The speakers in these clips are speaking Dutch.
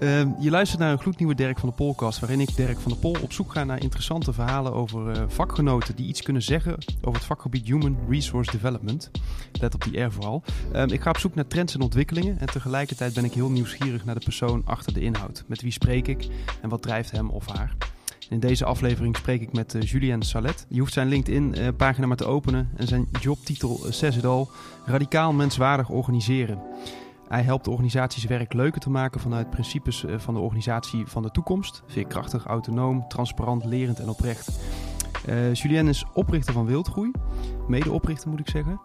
Uh, je luistert naar een gloednieuwe Dirk van de Polcast, waarin ik, Dirk van de Pol, op zoek ga naar interessante verhalen over uh, vakgenoten die iets kunnen zeggen over het vakgebied Human Resource Development. Let op die R vooral. Uh, ik ga op zoek naar trends en ontwikkelingen en tegelijkertijd ben ik heel nieuwsgierig naar de persoon achter de inhoud. Met wie spreek ik en wat drijft hem of haar? In deze aflevering spreek ik met uh, Julien Salet. Je hoeft zijn LinkedIn-pagina maar te openen en zijn jobtitel het al: Radicaal menswaardig organiseren. Hij helpt organisaties werk leuker te maken vanuit principes eh, van de organisatie van de toekomst. Veerkrachtig, autonoom, transparant, lerend en oprecht. Uh, Julien is oprichter van Wildgroei, medeoprichter moet ik zeggen.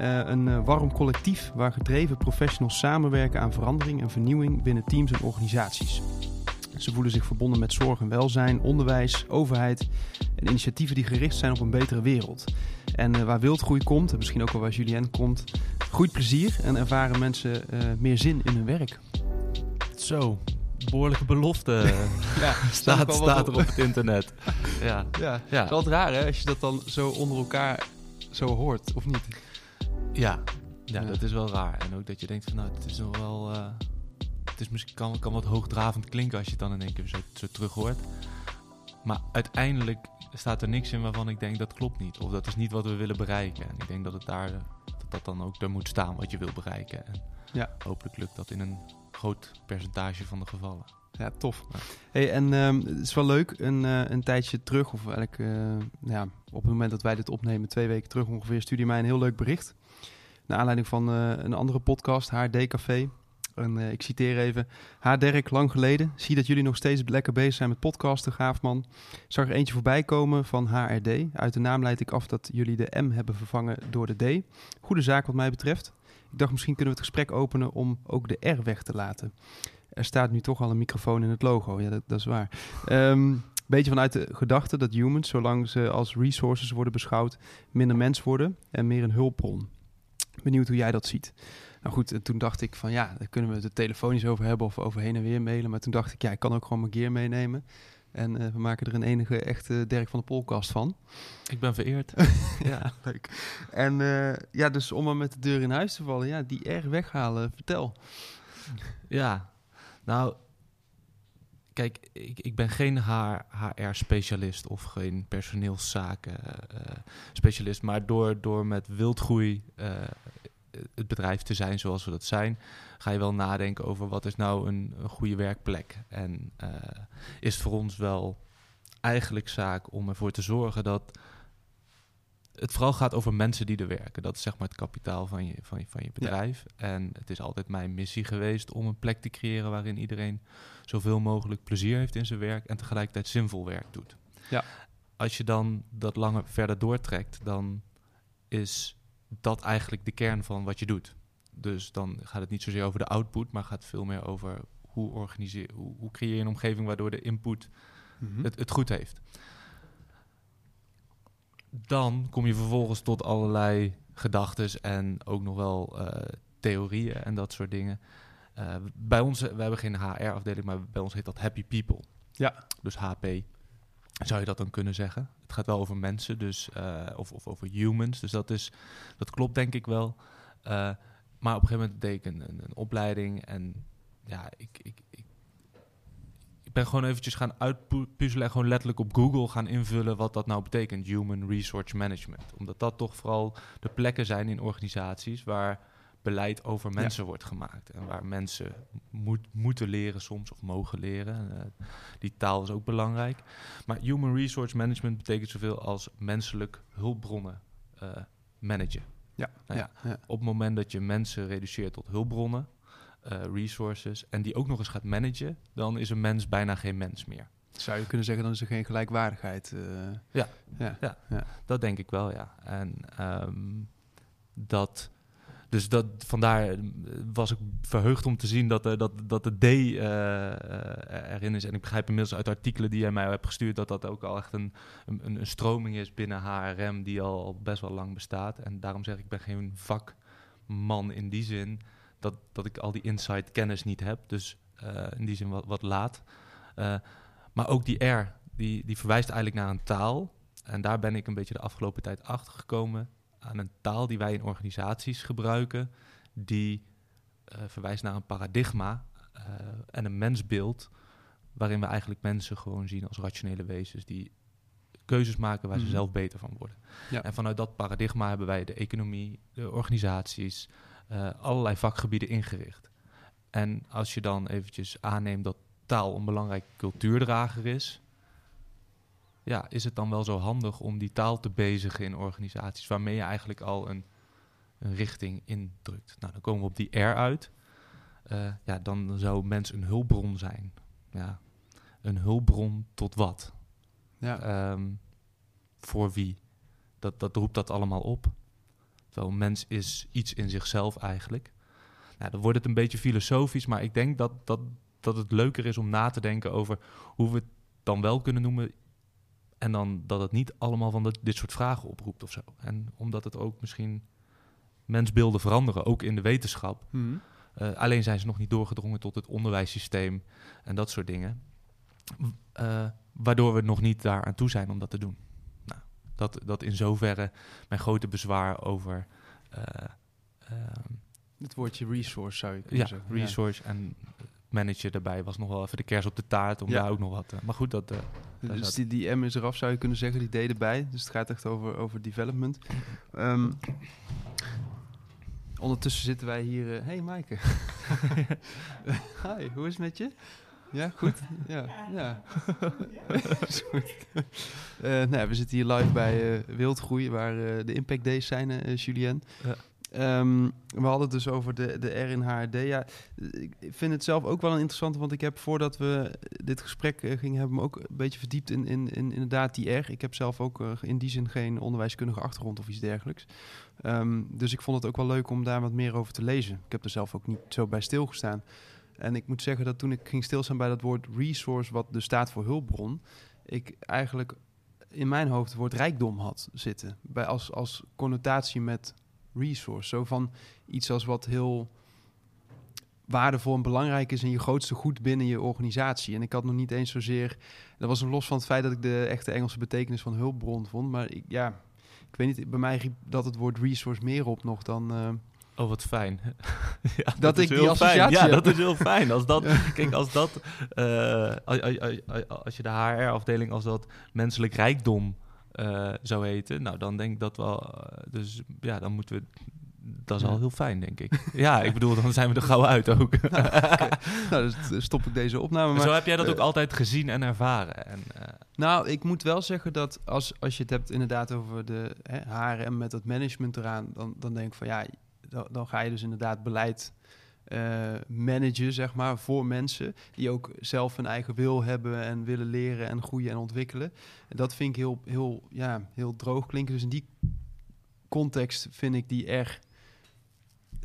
Uh, een warm collectief waar gedreven professionals samenwerken aan verandering en vernieuwing binnen teams en organisaties. Ze voelen zich verbonden met zorg en welzijn, onderwijs, overheid en initiatieven die gericht zijn op een betere wereld. En uh, waar wildgroei komt, en misschien ook wel waar Julien komt, groeit plezier en ervaren mensen uh, meer zin in hun werk. Zo, behoorlijke belofte ja, staat, staat er op het internet. ja. Ja. ja, het is altijd raar hè, als je dat dan zo onder elkaar zo hoort, of niet? Ja, ja, ja. dat is wel raar. En ook dat je denkt van nou, het is nog wel... Uh, het is misschien kan, kan wat hoogdravend klinken als je het dan in één keer zo, zo terug hoort. Maar uiteindelijk staat er niks in waarvan ik denk dat klopt niet. Of dat is niet wat we willen bereiken. En ik denk dat het daar dat, dat dan ook er moet staan wat je wil bereiken. En ja. hopelijk lukt dat in een groot percentage van de gevallen. Ja, tof. Hey, en um, het is wel leuk, een, uh, een tijdje terug, of eigenlijk uh, ja, op het moment dat wij dit opnemen, twee weken terug ongeveer, stuurde mij een heel leuk bericht. Naar aanleiding van uh, een andere podcast, HRD Café. En uh, ik citeer even. Ha Dirk, lang geleden. Zie dat jullie nog steeds lekker bezig zijn met podcasten, gaaf man. Zag er eentje voorbij komen van HRD. Uit de naam leid ik af dat jullie de M hebben vervangen door de D. Goede zaak wat mij betreft. Ik dacht misschien kunnen we het gesprek openen om ook de R weg te laten. Er staat nu toch al een microfoon in het logo. Ja, dat, dat is waar. Um, beetje vanuit de gedachte dat humans, zolang ze als resources worden beschouwd, minder mens worden en meer een hulpbron. Benieuwd hoe jij dat ziet. Nou goed, en toen dacht ik van ja, daar kunnen we het telefonisch over hebben of over heen en weer mailen. Maar toen dacht ik, ja, ik kan ook gewoon mijn gear meenemen. En uh, we maken er een enige echte Dirk van de Polkast van. Ik ben vereerd. ja, leuk. En uh, ja, dus om maar met de deur in huis te vallen, ja, die erg weghalen, vertel. Ja, nou, kijk, ik, ik ben geen HR-specialist of geen personeelszaken-specialist. Uh, maar door, door met wildgroei het bedrijf te zijn zoals we dat zijn, ga je wel nadenken over wat is nou een, een goede werkplek. En uh, is het voor ons wel eigenlijk zaak om ervoor te zorgen dat het vooral gaat over mensen die er werken. Dat is zeg maar het kapitaal van je, van je, van je bedrijf. Ja. En het is altijd mijn missie geweest om een plek te creëren waarin iedereen zoveel mogelijk plezier heeft in zijn werk en tegelijkertijd zinvol werk doet. Ja. Als je dan dat langer verder doortrekt, dan is dat eigenlijk de kern van wat je doet. Dus dan gaat het niet zozeer over de output, maar gaat veel meer over hoe, organiseer, hoe, hoe creëer je een omgeving waardoor de input mm-hmm. het, het goed heeft. Dan kom je vervolgens tot allerlei gedachten en ook nog wel uh, theorieën en dat soort dingen. Uh, bij ons, we hebben geen HR-afdeling, maar bij ons heet dat Happy People. Ja. Dus HP zou je dat dan kunnen zeggen. Het gaat wel over mensen, dus, uh, of, of over humans. Dus dat, is, dat klopt denk ik wel. Uh, maar op een gegeven moment deed ik een, een, een opleiding en ja, ik, ik, ik, ik, ben gewoon eventjes gaan uitpuzzelen en gewoon letterlijk op Google gaan invullen wat dat nou betekent, Human Resource Management. Omdat dat toch vooral de plekken zijn in organisaties waar beleid over mensen ja. wordt gemaakt. En waar mensen moet, moeten leren soms of mogen leren. Uh, die taal is ook belangrijk. Maar human resource management betekent zoveel als menselijk hulpbronnen uh, managen. Ja, nou ja, ja, Op het moment dat je mensen reduceert tot hulpbronnen, uh, resources, en die ook nog eens gaat managen, dan is een mens bijna geen mens meer. Zou je kunnen zeggen, dan is er geen gelijkwaardigheid. Ja, ja, ja, dat denk ik wel, ja. En um, dat dus dat, vandaar eh, was ik verheugd om te zien dat, uh, dat, dat de D uh, erin is. En ik begrijp inmiddels uit artikelen die jij mij hebt gestuurd... dat dat ook al echt een, een, een stroming is binnen HRM die al best wel lang bestaat. En daarom zeg ik, ik ben geen vakman in die zin... dat, dat ik al die inside kennis niet heb. Dus in die zin wat, wat laat. maar ook die R, die, die verwijst eigenlijk naar een taal... En daar ben ik een beetje de afgelopen tijd achter gekomen aan een taal die wij in organisaties gebruiken, die uh, verwijst naar een paradigma eh, en een mensbeeld waarin we eigenlijk mensen gewoon zien als rationele wezens die keuzes maken waar ze Mhm. zelf beter van worden. Ja. En vanuit dat paradigma hebben wij de economie, de organisaties, eh, allerlei vakgebieden ingericht. En als je dan eventjes aanneemt dat taal een belangrijke cultuurdrager is, ja, is het dan wel zo handig om die taal te bezigen in organisaties waarmee je eigenlijk al een, een richting indrukt. Nou, dan komen we op die R uit. Eh, ja, dan zou mens een hulpbron zijn. Ja, een hulpbron tot wat? Ja. Ehm, voor wie? Dat, dat roept dat allemaal op. Terwijl een mens is iets in zichzelf eigenlijk. Nou, dan wordt het een beetje filosofisch, maar ik denk dat, dat, dat het leuker is om na te denken over hoe we het dan wel kunnen noemen. En dan dat het niet allemaal van dit soort vragen oproept of zo. En omdat het ook misschien mensbeelden veranderen, ook in de wetenschap. Mhm. Eh, alleen zijn ze nog niet doorgedrongen tot het onderwijssysteem en dat soort dingen. Eh, waardoor we nog niet daar aan toe zijn om dat te doen. Nou, dat, dat in zoverre mijn grote bezwaar over eh, ehm, Het woordje resource zou je kunnen ja, zeggen. resource en manager daarbij was nog wel even de kers op de taart om Ja. daar ook nog wat. maar goed, dat. Dus zat- die, die M is eraf, zou je kunnen zeggen, die D erbij. Dus het gaat echt over, over development. Ehm, ondertussen zitten wij hier... eh, hey Maaike. Hi, hoe is het met je? Ja, goed? Ja, ja. is goed. Eh, nou, we zitten hier live bij eh, Wildgroei, waar de Impact Days zijn, Julien. Ja. Ehm, we hadden het dus over de, de R in HRD. Ja, ik vind het zelf ook wel een interessante, want ik heb voordat we dit gesprek eh, gingen hebben, me ook een beetje verdiept in, in, in inderdaad die R. Ik heb zelf ook eh, in die zin geen onderwijskundige achtergrond of iets dergelijks. Ehm, dus ik vond het ook wel leuk om daar wat meer over te lezen. Ik heb er zelf ook niet zo bij stilgestaan. En ik moet zeggen dat toen ik ging stilstaan bij dat woord resource, wat dus staat voor hulpbron, ik eigenlijk in mijn hoofd het woord rijkdom had zitten. Bij als, als connotatie met resource. Zo van iets als wat heel waardevol en belangrijk is en je grootste goed binnen je organisatie. En ik had nog niet eens zozeer... Dat was los van het feit dat ik de echte Engelse betekenis van hulpbron vond. Maar ik, ja, ik weet niet, bij mij riep dat het woord resource meer op nog dan... eh, Oh, wat fijn. ja, Dat is ik die fijn. Ja, dat is heel fijn. Als dat, Ja. Kijk, als dat... eh, als, als- als- als je de HR-afdeling, als dat menselijk rijkdom eh, zou heten... Nou, dan denk ik dat wel... eh, dus ja, dan moeten we... Dat is Ja. al heel fijn, denk ik. Ja, ik bedoel, dan zijn we er gauw uit ook. nou, dus stop ik deze opname. Maar, Zo heb jij dat ook eh, altijd gezien en ervaren. En, Nou, ik moet wel zeggen dat als, als je het hebt inderdaad over de hè, HRM met het management eraan, dan, dan denk ik van ja, dan, dan ga je dus inderdaad beleid eh, managen, zeg maar, voor mensen die ook zelf hun eigen wil hebben en willen leren en groeien en ontwikkelen. En dat vind ik heel, heel, ja, heel droog klinken. Dus in die context vind ik die erg.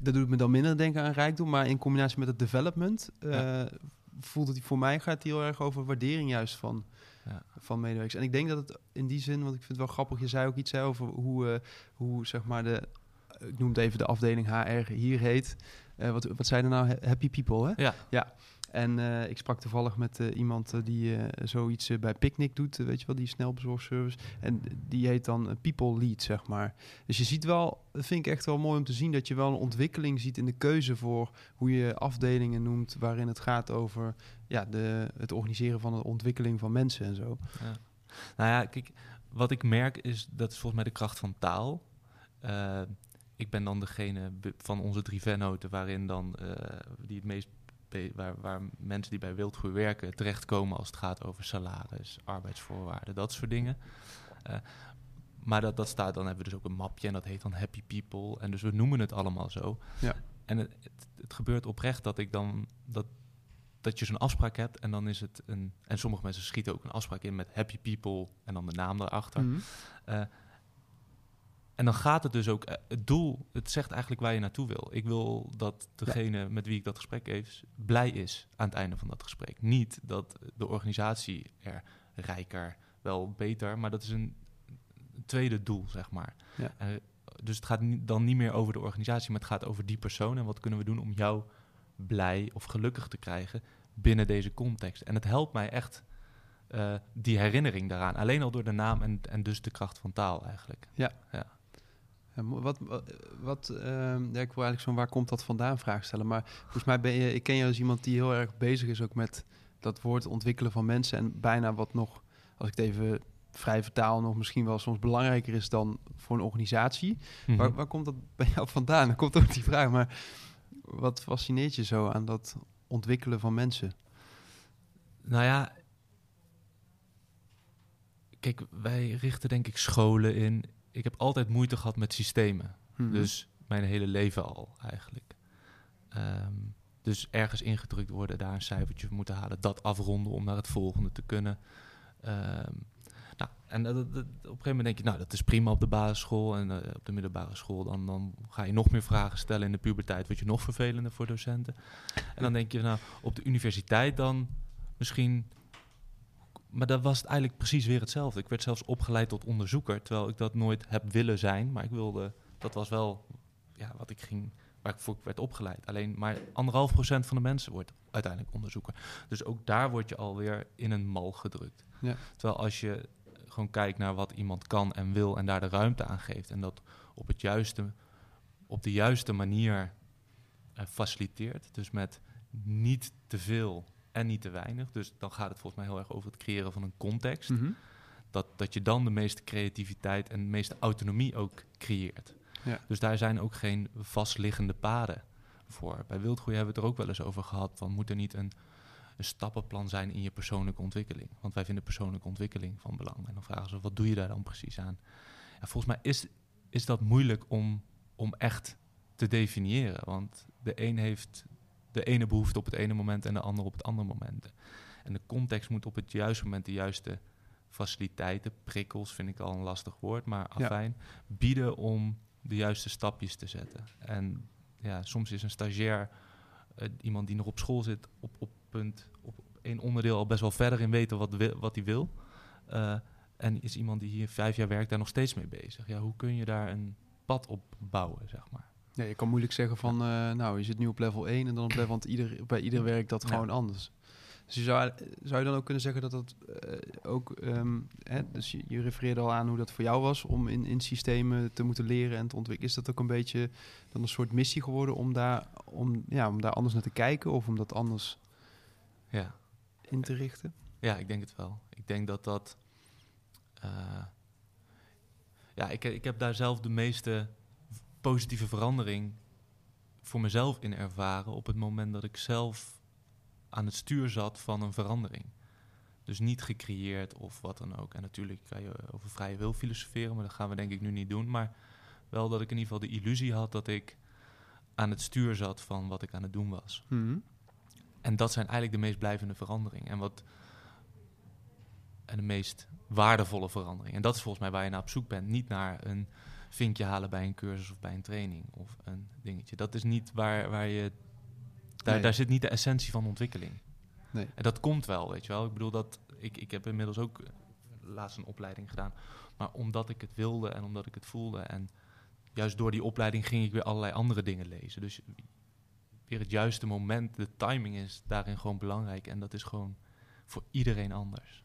Dat doet me dan minder denken aan rijkdom, maar in combinatie met het development eh, voelt het voor mij gaat heel erg over waardering juist van Ja. van medewerkers. En ik denk dat het in die zin, want ik vind het wel grappig, je zei ook iets hè, over hoe, eh, hoe zeg maar de, ik noem het even de afdeling HR hier heet. Eh, wat, wat zei er nou? Ha- Happy people, hè? Ja. Ja. En eh, ik sprak toevallig met eh, iemand die zoiets bij Picnic doet, weet je wel, die snelbezorgservice. En die heet dan People Lead, zeg maar. Dus je ziet wel, dat vind ik echt wel mooi om te zien, dat je wel een ontwikkeling ziet in de keuze voor hoe je afdelingen noemt, waarin het gaat over ja, de, het organiseren van de ontwikkeling van mensen en zo. Ja. Nou ja, kijk, wat ik merk is, dat is volgens mij de kracht van taal. Ik ben dan degene van onze drie vennoten waarin dan, eh, die het meest, waar, waar mensen die bij Wildgroei werken terechtkomen als het gaat over salaris, arbeidsvoorwaarden, dat soort dingen. Eh, maar dat, dat staat, dan hebben we dus ook een mapje en dat heet dan Happy People. En dus we noemen het allemaal zo. Ja. En het, het, het gebeurt oprecht dat ik dan, dat, dat je zo'n afspraak hebt en dan is het een... En sommige mensen schieten ook een afspraak in met Happy People en dan de naam daarachter. Mhm. Eh, en dan gaat het dus ook, eh, het doel, het zegt eigenlijk waar je naartoe wil. Ik wil dat degene met wie ik dat gesprek heeft, blij is aan het einde van dat gesprek. Niet dat de organisatie er rijker, wel beter, maar dat is een tweede doel, zeg maar. Ja. Eh, dus het gaat dan niet meer over de organisatie, maar het gaat over die persoon en wat kunnen we doen om jou blij of gelukkig te krijgen binnen deze context. En het helpt mij echt eh, die herinnering daaraan. Alleen al door de naam en, en dus de kracht van taal eigenlijk. Ja, Ja, wat, wat, wat, ehm, ja, ik wil eigenlijk zo'n waar komt dat vandaan vraag stellen. Maar volgens mij ben je, ik ken je als iemand die heel erg bezig is ook met dat woord ontwikkelen van mensen. En bijna wat nog, als ik het even vrij vertaal, nog misschien wel soms belangrijker is dan voor een organisatie. Mhm. Waar, waar komt dat bij jou vandaan? Dan komt ook die vraag. Maar wat fascineert je zo aan dat ontwikkelen van mensen? Nou ja, kijk, wij richten denk ik scholen in. Ik heb altijd moeite gehad met systemen. Mhm. Dus mijn hele leven al eigenlijk. Ehm, dus ergens ingedrukt worden, daar een cijfertje voor moeten halen, dat afronden om naar het volgende te kunnen. Ehm, nou, en dat, dat- dat- op een gegeven moment denk je, nou, dat is prima op de basisschool en eh, op de middelbare school. Dan, dan ga je nog meer vragen stellen in de puberteit, word je nog vervelender voor docenten. En dan denk je, nou, op de universiteit dan misschien. Maar dat was het eigenlijk precies weer hetzelfde. Ik werd zelfs opgeleid tot onderzoeker, terwijl ik dat nooit heb willen zijn. Maar ik wilde, dat was wel ja, wat ik ging, waar ik voor werd opgeleid. Alleen maar anderhalf procent van de mensen wordt uiteindelijk onderzoeker. Dus ook daar word je alweer in een mal gedrukt. Ja. Terwijl als je gewoon kijkt naar wat iemand kan en wil en daar de ruimte aan geeft en dat op, het juiste, op de juiste manier eh, faciliteert, dus met niet te veel en niet te weinig. Dus dan gaat het volgens mij heel erg over het creëren van een context Mhm. dat, dat je dan de meeste creativiteit en de meeste autonomie ook creëert. Ja. Dus daar zijn ook geen vastliggende paden voor. Bij wildgroei hebben we het er ook wel eens over gehad van moet er niet een, een stappenplan zijn in je persoonlijke ontwikkeling? Want wij vinden persoonlijke ontwikkeling van belang. En dan vragen ze wat doe je daar dan precies aan? Ja, volgens mij is, is dat moeilijk om, om echt te definiëren. Want de een heeft de ene behoefte op het ene moment en de ander op het andere moment. En de context moet op het juiste moment de juiste faciliteiten, prikkels vind ik al een lastig woord, maar Ja. afijn, bieden om de juiste stapjes te zetten. En ja, soms is een stagiair eh, iemand die nog op school zit, op, op punt, op één onderdeel al best wel verder in weten wat, wil, wat hij wil. Eh, en is iemand die hier vijf jaar werkt daar nog steeds mee bezig. Ja, hoe kun je daar een pad op bouwen, zeg maar? Ja, je kan moeilijk zeggen van, eh, nou, je zit nu op level 1 en dan op level, want ieder, bij ieder werkt dat Ja. gewoon anders. Dus je zou, zou je dan ook kunnen zeggen dat dat eh, ook, ehm, hè, dus je, je refereerde al aan hoe dat voor jou was om in, in systemen te moeten leren en te ontwikkelen. Is dat ook een beetje dan een soort missie geworden om daar, om, ja, om daar anders naar te kijken of om dat anders Ja. in te richten? Ja, ik denk het wel. Ik denk dat dat. eh, ja, ik, ik heb daar zelf de meeste positieve verandering voor mezelf in ervaren op het moment dat ik zelf aan het stuur zat van een verandering. Dus niet gecreëerd of wat dan ook. En natuurlijk kan je over vrije wil filosoferen, maar dat gaan we denk ik nu niet doen. Maar wel dat ik in ieder geval de illusie had dat ik aan het stuur zat van wat ik aan het doen was. Mhm. En dat zijn eigenlijk de meest blijvende veranderingen. En, wat, en de meest waardevolle veranderingen. En dat is volgens mij waar je naar op zoek bent. Niet naar een vinkje halen bij een cursus of bij een training of een dingetje. Dat is niet waar, waar je. Daar, Nee. daar zit niet de essentie van ontwikkeling. Nee. En dat komt wel, weet je wel. Ik bedoel dat. Ik, ik heb inmiddels ook eh, laatst een opleiding gedaan. Maar omdat ik het wilde en omdat ik het voelde. En juist door die opleiding ging ik weer allerlei andere dingen lezen. Dus weer het juiste moment, de timing is daarin gewoon belangrijk. En dat is gewoon voor iedereen anders.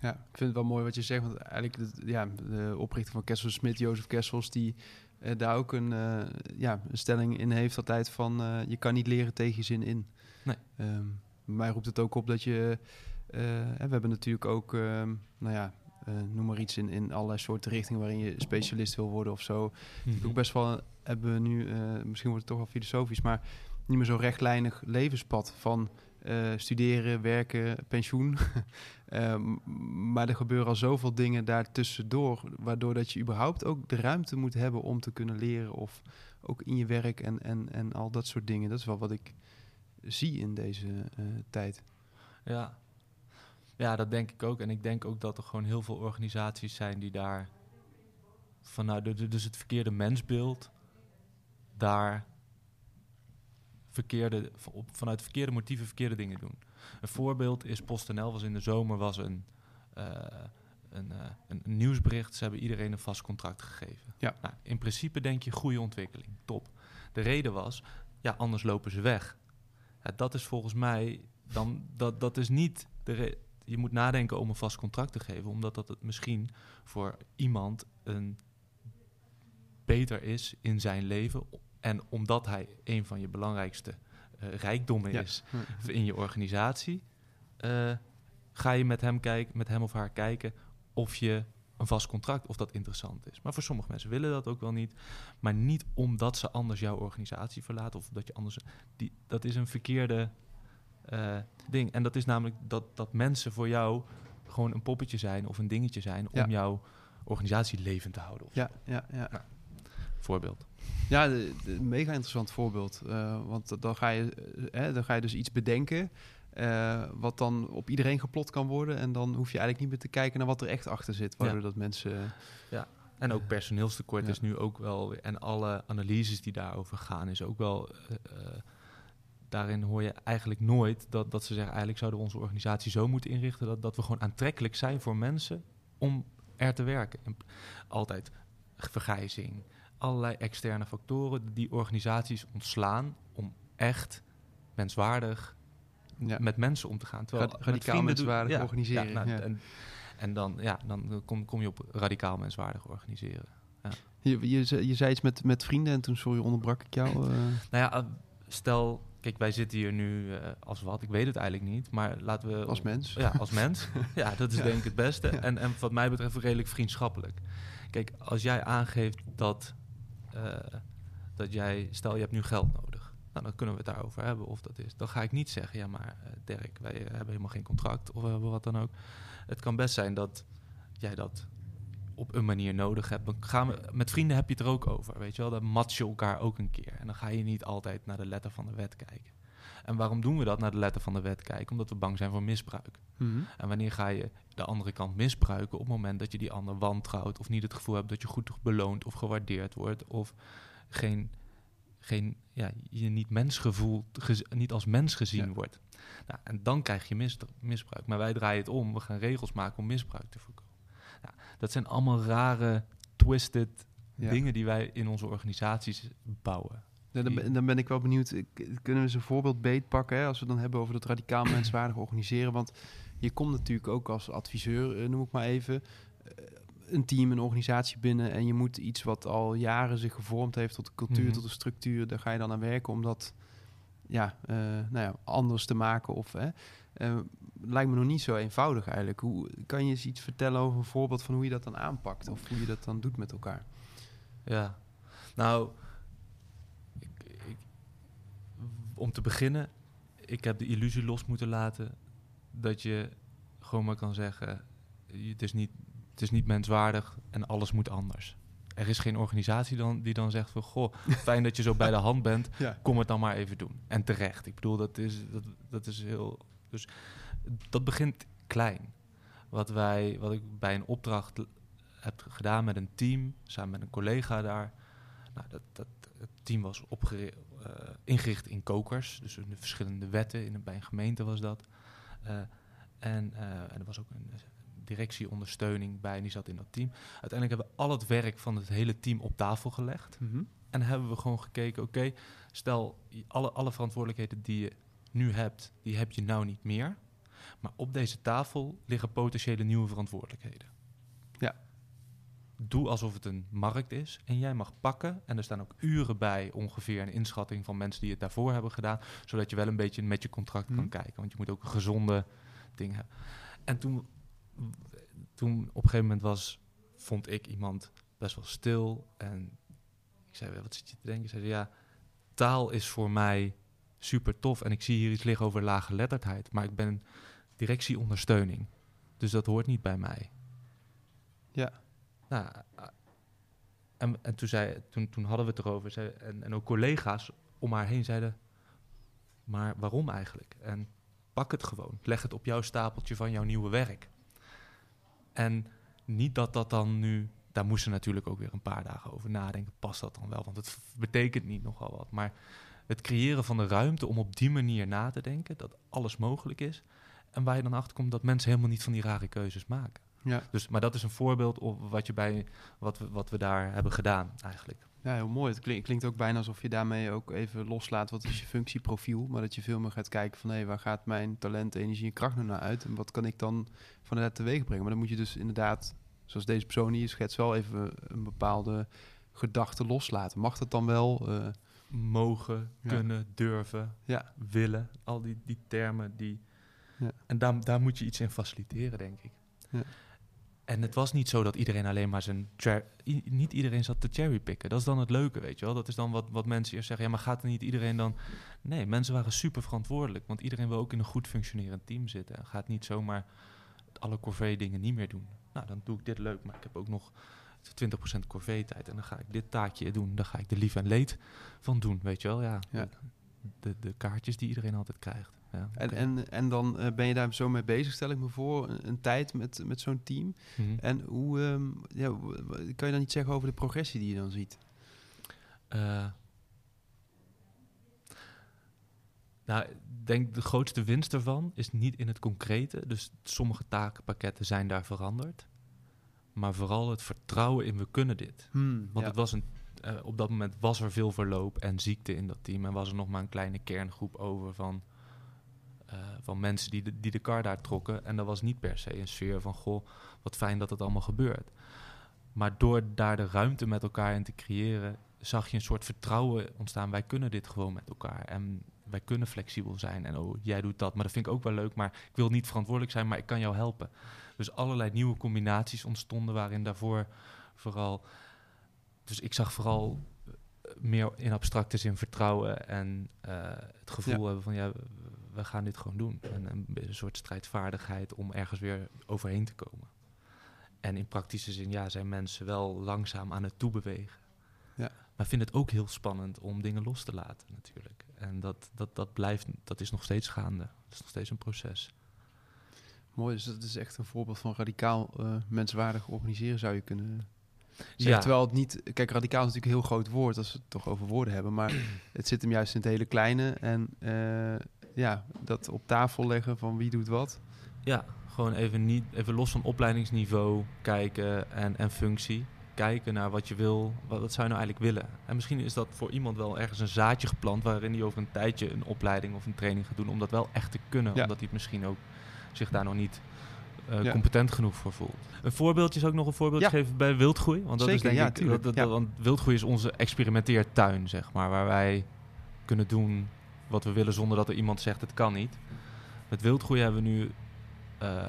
Ja, ik vind het wel mooi wat je zegt. Want eigenlijk, de, ja, de oprichter van Kessel Smit, Jozef Kessels, die eh, daar ook een, eh, ja, een stelling in heeft altijd van... eh, je kan niet leren tegen je zin in. Nee. Ehm, mij roept het ook op dat je... we hebben natuurlijk ook, ehm, nou ja, noem maar iets in, in allerlei soorten richtingen... waarin je specialist wil worden of zo. Mhm. Ook best wel hebben we nu, misschien wordt het toch wel filosofisch... maar niet meer zo rechtlijnig levenspad van... eh, studeren, werken, pensioen. Ehm, maar er gebeuren al zoveel dingen daartussendoor, waardoor dat je überhaupt ook de ruimte moet hebben om te kunnen leren. Of ook in je werk en, en, en al dat soort dingen. Dat is wel wat ik zie in deze eh, tijd. Ja. ja, dat denk ik ook. En ik denk ook dat er gewoon heel veel organisaties zijn die daar vanuit, dus het verkeerde mensbeeld, daar verkeerde, vanuit verkeerde motieven verkeerde dingen doen. Een voorbeeld is PostNL was in de zomer was een, eh, een, eh, een, een nieuwsbericht. Ze hebben iedereen een vast contract gegeven. Ja. Nou, in principe denk je goede ontwikkeling, top. De reden was, ja, anders lopen ze weg. Ja, dat is volgens mij, dan, dat, dat is niet de re- je moet nadenken om een vast contract te geven, omdat dat het misschien voor iemand een beter is in zijn leven. En omdat hij een van je belangrijkste uh, rijkdommen Ja. is in je organisatie, eh, ga je met hem, kijken, met hem of haar kijken of je een vast contract, of dat interessant is. Maar voor sommige mensen willen dat ook wel niet. Maar niet omdat ze anders jouw organisatie verlaten of dat je anders. Die, dat is een verkeerde eh, ding. En dat is namelijk dat, dat mensen voor jou gewoon een poppetje zijn of een dingetje zijn Ja. om jouw organisatie levend te houden. Of Ja, ja, ja. Voorbeeld. Ja, de, de- mega interessant voorbeeld. Eh, want dan ga, je, eh, hè, dan ga je dus iets bedenken. eh, wat dan op iedereen geplot kan worden. En dan hoef je eigenlijk niet meer te kijken naar wat er echt achter zit. Waardoor Ja. dat mensen. En ook personeelstekort Ja. is nu ook wel. En alle analyses die daarover gaan, is ook wel. daarin hoor je eigenlijk nooit dat, dat ze zeggen: eigenlijk zouden we onze organisatie zo moeten inrichten dat, dat we gewoon aantrekkelijk zijn voor mensen om er te werken. En altijd vergrijzing, allerlei externe factoren die organisaties ontslaan om echt menswaardig Ja, met mensen om te gaan. Terwijl met radicaal menswaardig organiseren, nou. En, en dan, ja, dan kom, kom je op radicaal menswaardig organiseren. je, je, je zei iets met, met vrienden en toen, sorry, onderbrak ik jou. eh. Nou ja, stel, kijk, wij zitten hier nu eh, als wat, ik weet het eigenlijk niet, maar laten we... Als mens. Ja, als mens. ja, dat is denk ik het beste. En, en wat mij betreft redelijk vriendschappelijk. Kijk, als jij aangeeft dat, dat jij, stel je hebt nu geld nodig. Nou, dan kunnen we het daarover hebben of dat is. Dan ga ik niet zeggen, ja maar eh, Dirk, wij eh, hebben helemaal geen contract of we hebben wat dan ook. Het kan best zijn dat jij dat op een manier nodig hebt. Dan gaan we, met vrienden heb je het er ook over, weet je wel. Dan match je elkaar ook een keer. En dan ga je niet altijd naar de letter van de wet kijken. En waarom doen we dat, naar de letter van de wet kijken? Omdat we bang zijn voor misbruik. Mhm. En wanneer ga je de andere kant misbruiken op het moment dat je die ander wantrouwt of niet het gevoel hebt dat je goed beloond of gewaardeerd wordt of geen, geen ja, je niet mensgevoel, gez- niet als mens gezien Ja. wordt. Nou, en dan krijg je mis, misbruik. Maar wij draaien het om, we gaan regels maken om misbruik te voorkomen. Nou, dat zijn allemaal rare, twisted Ja. dingen die wij in onze organisaties bouwen. Ja, dan, ben, dan ben ik wel benieuwd, kunnen we eens een voorbeeld beetpakken hè, als we dan hebben over dat radicaal menswaardig organiseren? Want je komt natuurlijk ook als adviseur, eh, noem ik maar even, eh, een team, een organisatie binnen en je moet iets wat al jaren zich gevormd heeft tot een cultuur, Mhm. tot een structuur, daar ga je dan aan werken om dat ja, eh, nou ja, anders te maken. Of, hè, lijkt me nog niet zo eenvoudig eigenlijk. Hoe, kan je eens iets vertellen over een voorbeeld van hoe je dat dan aanpakt of hoe je dat dan doet met elkaar? Ja, nou, ik, ik, om te beginnen, ik heb de illusie los moeten laten dat je gewoon maar kan zeggen, het is niet, het is niet menswaardig en alles moet anders. Er is geen organisatie dan, die dan zegt van, goh, fijn dat je zo bij de hand bent, Ja. kom het dan maar even doen. En terecht. Ik bedoel, dat is, dat, dat is heel... Dus dat begint klein. Wat, wij, wat ik bij een opdracht heb gedaan met een team, samen met een collega daar. Nou, dat, dat, het team was opgeri- eh, ingericht in kokers, dus in de verschillende wetten. In, bij een gemeente was dat. Eh, en, eh, en er was ook een directieondersteuning bij en die zat in dat team. Uiteindelijk hebben we al het werk van het hele team op tafel gelegd. Mhm. En hebben we gewoon gekeken, oké, stel alle, alle verantwoordelijkheden die je nu hebt, die heb je nou niet meer. Maar op deze tafel liggen potentiële nieuwe verantwoordelijkheden. Doe alsof het een markt is en jij mag pakken. En er staan ook uren bij ongeveer een inschatting van mensen die het daarvoor hebben gedaan. Zodat je wel een beetje met je contract Mhm. kan kijken. Want je moet ook een gezonde ding hebben. En toen, toen op een gegeven moment was, vond ik iemand best wel stil. En ik zei, wat zit je te denken? Ik zei, ja, taal is voor mij super tof. En ik zie hier iets liggen over lage letterdheid. Maar ik ben directieondersteuning. Dus dat hoort niet bij mij. Ja. Nou, eh, en, en toen, toen, hadden we het erover. En, en ook collega's om haar heen zeiden... Maar waarom eigenlijk? En pak het gewoon. Leg het op jouw stapeltje van jouw nieuwe werk. En niet dat dat dan nu... Daar moesten natuurlijk ook weer een paar dagen over nadenken. Past dat dan wel? Want het betekent niet nogal wat. Maar het creëren van de ruimte om op die manier na te denken... dat alles mogelijk is. En waar je dan achter komt dat mensen helemaal niet van die rare keuzes maken. Ja. Dus, maar dat is een voorbeeld op wat, je bij, wat, we, wat we daar hebben gedaan eigenlijk. Ja, heel mooi. Het klinkt, klinkt ook bijna alsof je daarmee ook even loslaat wat is je functieprofiel. Maar dat je veel meer gaat kijken van hé, waar gaat mijn talent, energie en kracht nu naar uit? En wat kan ik dan van dat teweeg brengen? Maar dan moet je dus inderdaad, zoals deze persoon hier schetst, wel even een bepaalde gedachten loslaten? Mag dat dan wel? eh, Mogen, Ja. kunnen, durven, ja, willen. Al die, die termen die... Ja. En daar, daar moet je iets in faciliteren, denk ik. Ja. En het was niet zo dat iedereen alleen maar zijn... niet iedereen zat te cherrypicken. Dat is dan het leuke, weet je wel. Dat is dan wat, wat mensen eerst zeggen. Ja, maar gaat er niet iedereen dan... Nee, mensen waren super verantwoordelijk. Want iedereen wil ook in een goed functionerend team zitten. En gaat niet zomaar alle corvée dingen niet meer doen. Nou, dan doe ik dit leuk. Maar ik heb ook nog 20% corvée tijd. En dan ga ik dit taakje doen. Dan ga ik de lief en leed van doen, weet je wel. Ja, Ja. De, de kaartjes die iedereen altijd krijgt. Ja, en, en, en dan eh, ben je daar zo mee bezig, stel ik me voor, een, een tijd met, met zo'n team. Mhm. En hoe, ehm, ja, kan je dan iets zeggen over de progressie die je dan ziet? Eh, nou, ik denk de grootste winst ervan is niet in het concrete. Dus sommige takenpakketten zijn daar veranderd. Maar vooral het vertrouwen in we kunnen dit. Want ja. het was een, eh, op dat moment was er veel verloop en ziekte in dat team. En was er nog maar een kleine kerngroep over van, eh, van mensen die de, die de kar daar trokken. En dat was niet per se een sfeer van, goh, wat fijn dat het allemaal gebeurt. Maar door daar de ruimte met elkaar in te creëren, zag je een soort vertrouwen ontstaan. Wij kunnen dit gewoon met elkaar. En wij kunnen flexibel zijn. En oh, jij doet dat. Maar dat vind ik ook wel leuk. Maar ik wil niet verantwoordelijk zijn, maar ik kan jou helpen. Dus allerlei nieuwe combinaties ontstonden waarin daarvoor vooral... Dus ik zag vooral eh, meer in abstracte zin vertrouwen en eh, het gevoel Ja. hebben van ja, we- gaan dit gewoon doen. En een, een soort strijdvaardigheid om ergens weer overheen te komen. En in praktische zin, ja, zijn mensen wel langzaam aan het toebewegen. Ja. Maar vind het ook heel spannend om dingen los te laten natuurlijk. En dat, dat, dat blijft, dat is nog steeds gaande. Dat is nog steeds een proces. Mooi, dus dat is echt een voorbeeld van radicaal eh, menswaardig organiseren zou je kunnen zeggen. Ja. Terwijl het niet... Kijk, radicaal is natuurlijk een heel groot woord als we het toch over woorden hebben. Maar het zit hem juist in het hele kleine. En eh, ja, dat op tafel leggen van wie doet wat. Ja, gewoon even, niet, even los van opleidingsniveau kijken en, en functie. Kijken naar wat je wil, wat, wat zou je nou eigenlijk willen. En misschien is dat voor iemand wel ergens een zaadje geplant... waarin hij over een tijdje een opleiding of een training gaat doen... om dat wel echt te kunnen, Ja. omdat hij het misschien ook zich daar nog niet eh, Ja. competent genoeg voor voelt. Een voorbeeldje is ook nog een voorbeeld Ja. geven bij wildgroei. Want dat Zeker, is denk ja, ik, dat, want wildgroei is onze experimenteertuin, zeg maar, waar wij kunnen doen wat we willen zonder dat er iemand zegt het kan niet. Met wildgroei hebben we nu eh,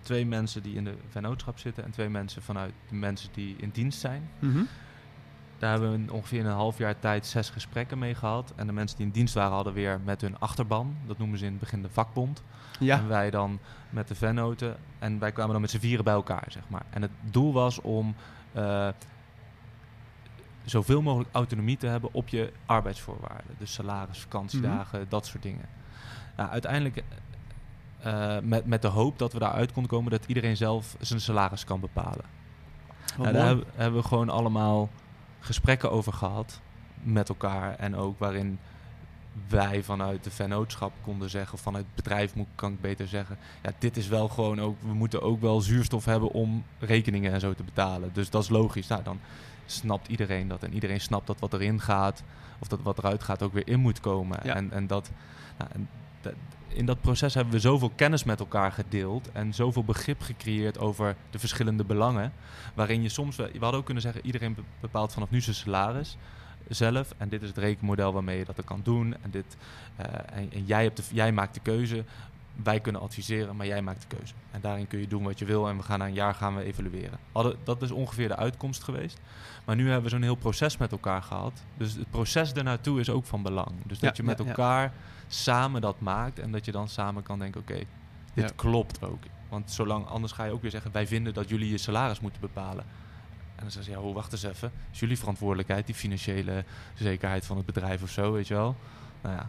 twee mensen die in de vennootschap zitten en twee mensen vanuit de mensen die in dienst zijn. Mhm. Daar hebben we in ongeveer in een half jaar tijd zes gesprekken mee gehad. En de mensen die in dienst waren hadden weer met hun achterban, dat noemen ze in het begin de vakbond. Ja, En wij dan met de vennoten. En wij kwamen dan met z'n vieren bij elkaar, zeg maar. En het doel was om eh, zoveel mogelijk autonomie te hebben op je arbeidsvoorwaarden. Dus salaris, vakantiedagen, dat soort dingen. Nou, uiteindelijk eh, met, met de hoop dat we daaruit konden komen dat iedereen zelf zijn salaris kan bepalen. wat Nou, daar hebben, hebben we gewoon allemaal gesprekken over gehad met elkaar. En ook waarin wij vanuit de vennootschap konden zeggen, of vanuit het bedrijf moet, kan ik beter zeggen. Ja, dit is wel gewoon ook, we moeten ook wel zuurstof hebben om rekeningen en zo te betalen. Dus dat is logisch. Nou, dan snapt iedereen dat. En iedereen snapt dat wat erin gaat, of dat wat eruit gaat, ook weer in moet komen. Ja. En, en dat, nou, en dat- in dat proces hebben we zoveel kennis met elkaar gedeeld en zoveel begrip gecreëerd over de verschillende belangen. Waarin je soms, we hadden ook kunnen zeggen, iedereen be- bepaalt vanaf nu zijn salaris zelf. En dit is het rekenmodel waarmee je dat kan doen. En, dit, eh, en, en jij, hebt de, jij maakt de keuze. Wij kunnen adviseren, maar jij maakt de keuze. En daarin kun je doen wat je wil. En we gaan na een jaar gaan we evalueren. Dat is ongeveer de uitkomst geweest. Maar nu hebben we zo'n heel proces met elkaar gehad. Dus het proces ernaartoe is ook van belang. Dus dat Ja, je met ja, ja. elkaar samen dat maakt. En dat je dan samen kan denken, oké, dit klopt ook. Want zolang anders ga je ook weer zeggen, wij vinden dat jullie je salaris moeten bepalen. En dan zeggen ze, ja, oh, wacht eens even. is jullie verantwoordelijkheid, die financiële zekerheid van het bedrijf of zo, weet je wel. Nou ja,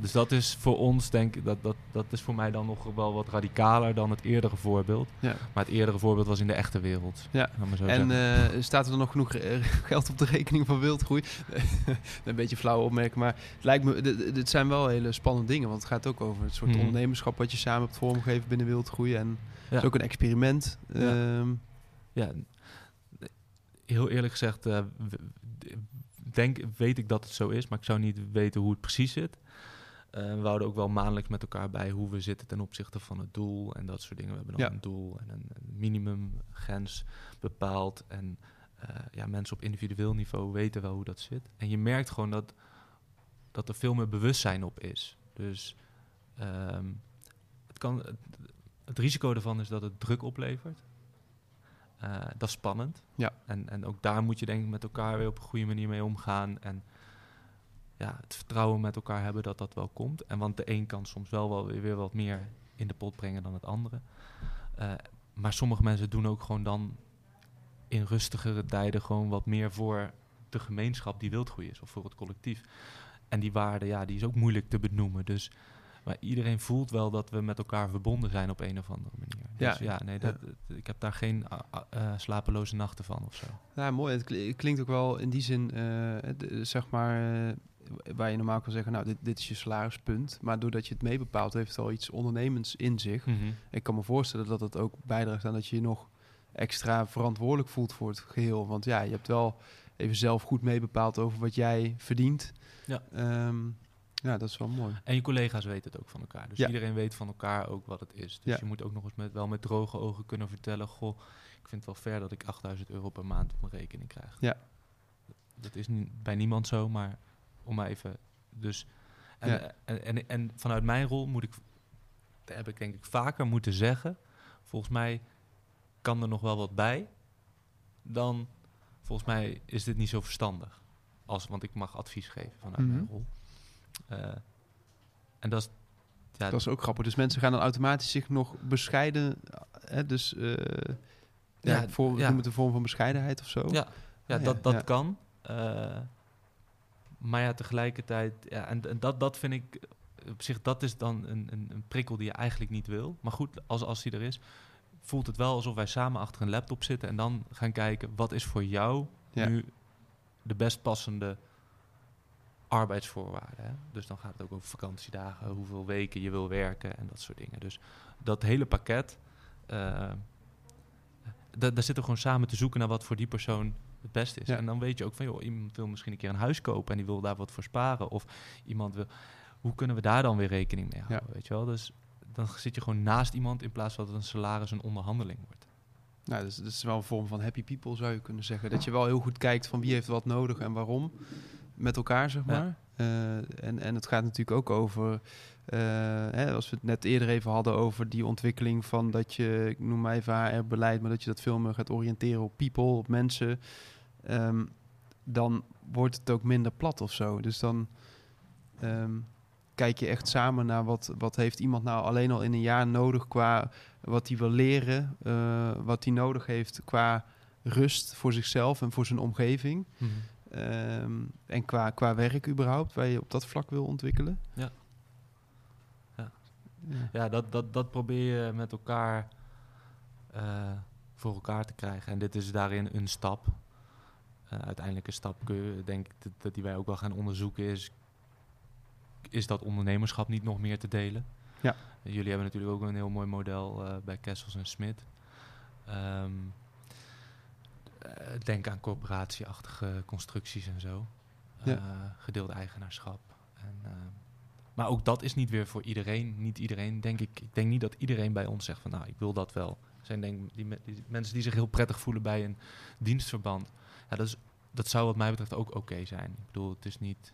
dus dat is voor ons, denk ik, dat, dat, dat is voor mij dan nog wel wat radicaler dan het eerdere voorbeeld. Ja. Maar het eerdere voorbeeld was in de echte wereld. Ja. zo En eh, staat er dan nog genoeg eh, geld op de rekening van wildgroei? een beetje flauw opmerking, maar het lijkt me, dit, dit zijn wel hele spannende dingen. Want het gaat ook over het soort Mhm. ondernemerschap wat je samen hebt vormgegeven binnen wildgroei. En Ja. is ook een experiment. Ja. Ehm, Ja, heel eerlijk gezegd, eh, denk, weet ik dat het zo is, maar ik zou niet weten hoe het precies zit. Eh, we houden ook wel maandelijks met elkaar bij hoe we zitten ten opzichte van het doel en dat soort dingen. We hebben dan Ja. een doel en een, een minimumgrens bepaald. En eh, ja, mensen op individueel niveau weten wel hoe dat zit. En je merkt gewoon dat, dat er veel meer bewustzijn op is. Dus ehm, het, kan, het, het risico ervan is dat het druk oplevert. Eh, dat is spannend. Ja. En, en ook daar moet je denk ik met elkaar weer op een goede manier mee omgaan. En ja, het vertrouwen met elkaar hebben dat dat wel komt. En want de een kan soms wel, wel weer, wat meer in de pot brengen dan het andere. Eh, maar sommige mensen doen ook gewoon dan in rustigere tijden gewoon wat meer voor de gemeenschap die wildgroei is. Of voor het collectief. En die waarde, ja, die is ook moeilijk te benoemen. Dus maar iedereen voelt wel dat we met elkaar verbonden zijn op een of andere manier. Dus Ja, ja, nee, dat, ik heb daar geen eh, slapeloze nachten van of zo. Ja, mooi. Het kli- klinkt ook wel in die zin, eh, zeg maar, waar je normaal kan zeggen, nou, dit, dit is je salarispunt. Maar doordat je het meebepaalt, heeft het al iets ondernemends in zich. Ik kan me voorstellen dat het ook bijdraagt aan dat je je nog extra verantwoordelijk voelt voor het geheel. Want ja, je hebt wel even zelf goed meebepaald over wat jij verdient. Ja. Ehm, ja, dat is wel mooi. En je collega's weten het ook van elkaar. Dus Ja. iedereen weet van elkaar ook wat het is. Dus Ja. je moet ook nog eens met, wel met droge ogen kunnen vertellen... goh, ik vind het wel fair dat ik 8000 euro per maand op mijn rekening krijg. Ja. Dat is bij niemand zo, maar om maar even... Dus, en, Ja. en, en, en vanuit mijn rol moet ik... heb ik denk ik vaker moeten zeggen... volgens mij kan er nog wel wat bij... dan volgens mij is dit niet zo verstandig. Als, want ik mag advies geven vanuit Mhm. mijn rol. Eh, en dat is... Ja, Dat is ook grappig. Dus mensen gaan dan automatisch zich nog bescheiden. Hè, dus eh ja, Ja, voor, ja. noem het een vorm van bescheidenheid of zo. Ja, ja, Ah, dat, dat kan. Eh, maar ja, tegelijkertijd, ja, en, en dat, dat vind ik op zich, dat is dan een, een, een prikkel die je eigenlijk niet wil. Maar goed, als, als die er is, voelt het wel alsof wij samen achter een laptop zitten en dan gaan kijken wat is voor jou Ja. nu de best passende arbeidsvoorwaarden. Hè? Dus dan gaat het ook over vakantiedagen, hoeveel weken je wil werken en dat soort dingen. Dus dat hele pakket, da- daar zitten we gewoon samen te zoeken naar wat voor die persoon het beste is. Ja. En dan weet je ook van, joh, iemand wil misschien een keer een huis kopen en die wil daar wat voor sparen. Of iemand wil, hoe kunnen we daar dan weer rekening mee houden, weet je wel? Dus dan zit je gewoon naast iemand in plaats van dat een salaris een onderhandeling wordt. Nou, dus dat is wel een vorm van happy people, zou je kunnen zeggen. Dat je wel heel goed kijkt van wie heeft wat nodig en waarom met elkaar, zeg Ja. maar. Eh, en, en het gaat natuurlijk ook over, hè, als we het net eerder even hadden over die ontwikkeling van dat je, ik noem maar even HR-beleid, maar dat je dat veel meer gaat oriënteren op people, op mensen. Ehm, dan wordt het ook minder plat of zo. Dus dan ehm, kijk je echt samen naar wat, wat heeft iemand nou alleen al in een jaar nodig qua wat hij wil leren, eh, wat hij nodig heeft qua rust voor zichzelf en voor zijn omgeving. Ehm, en qua, qua werk überhaupt, waar je op dat vlak wil ontwikkelen. Ja. Ja. Dat, dat, dat probeer je met elkaar eh, voor elkaar te krijgen. En dit is daarin een stap. Eh, uiteindelijk een stap, kun je, denk ik, dat, dat die wij ook wel gaan onderzoeken, is, is dat ondernemerschap niet nog meer te delen? Ja. Jullie hebben natuurlijk ook een heel mooi model eh, bij Kessels en Smit. Ehm, eh, denk aan corporatieachtige constructies en zo. Ja. Gedeeld eigenaarschap. En, eh, maar ook dat is niet weer voor iedereen. Niet iedereen, denk ik. Ik denk niet dat iedereen bij ons zegt van nou, ik wil dat wel. Er zijn denk die, me- die mensen die zich heel prettig voelen bij een dienstverband. Ja, dat, is, dat zou wat mij betreft ook oké zijn. Ik bedoel, het is niet,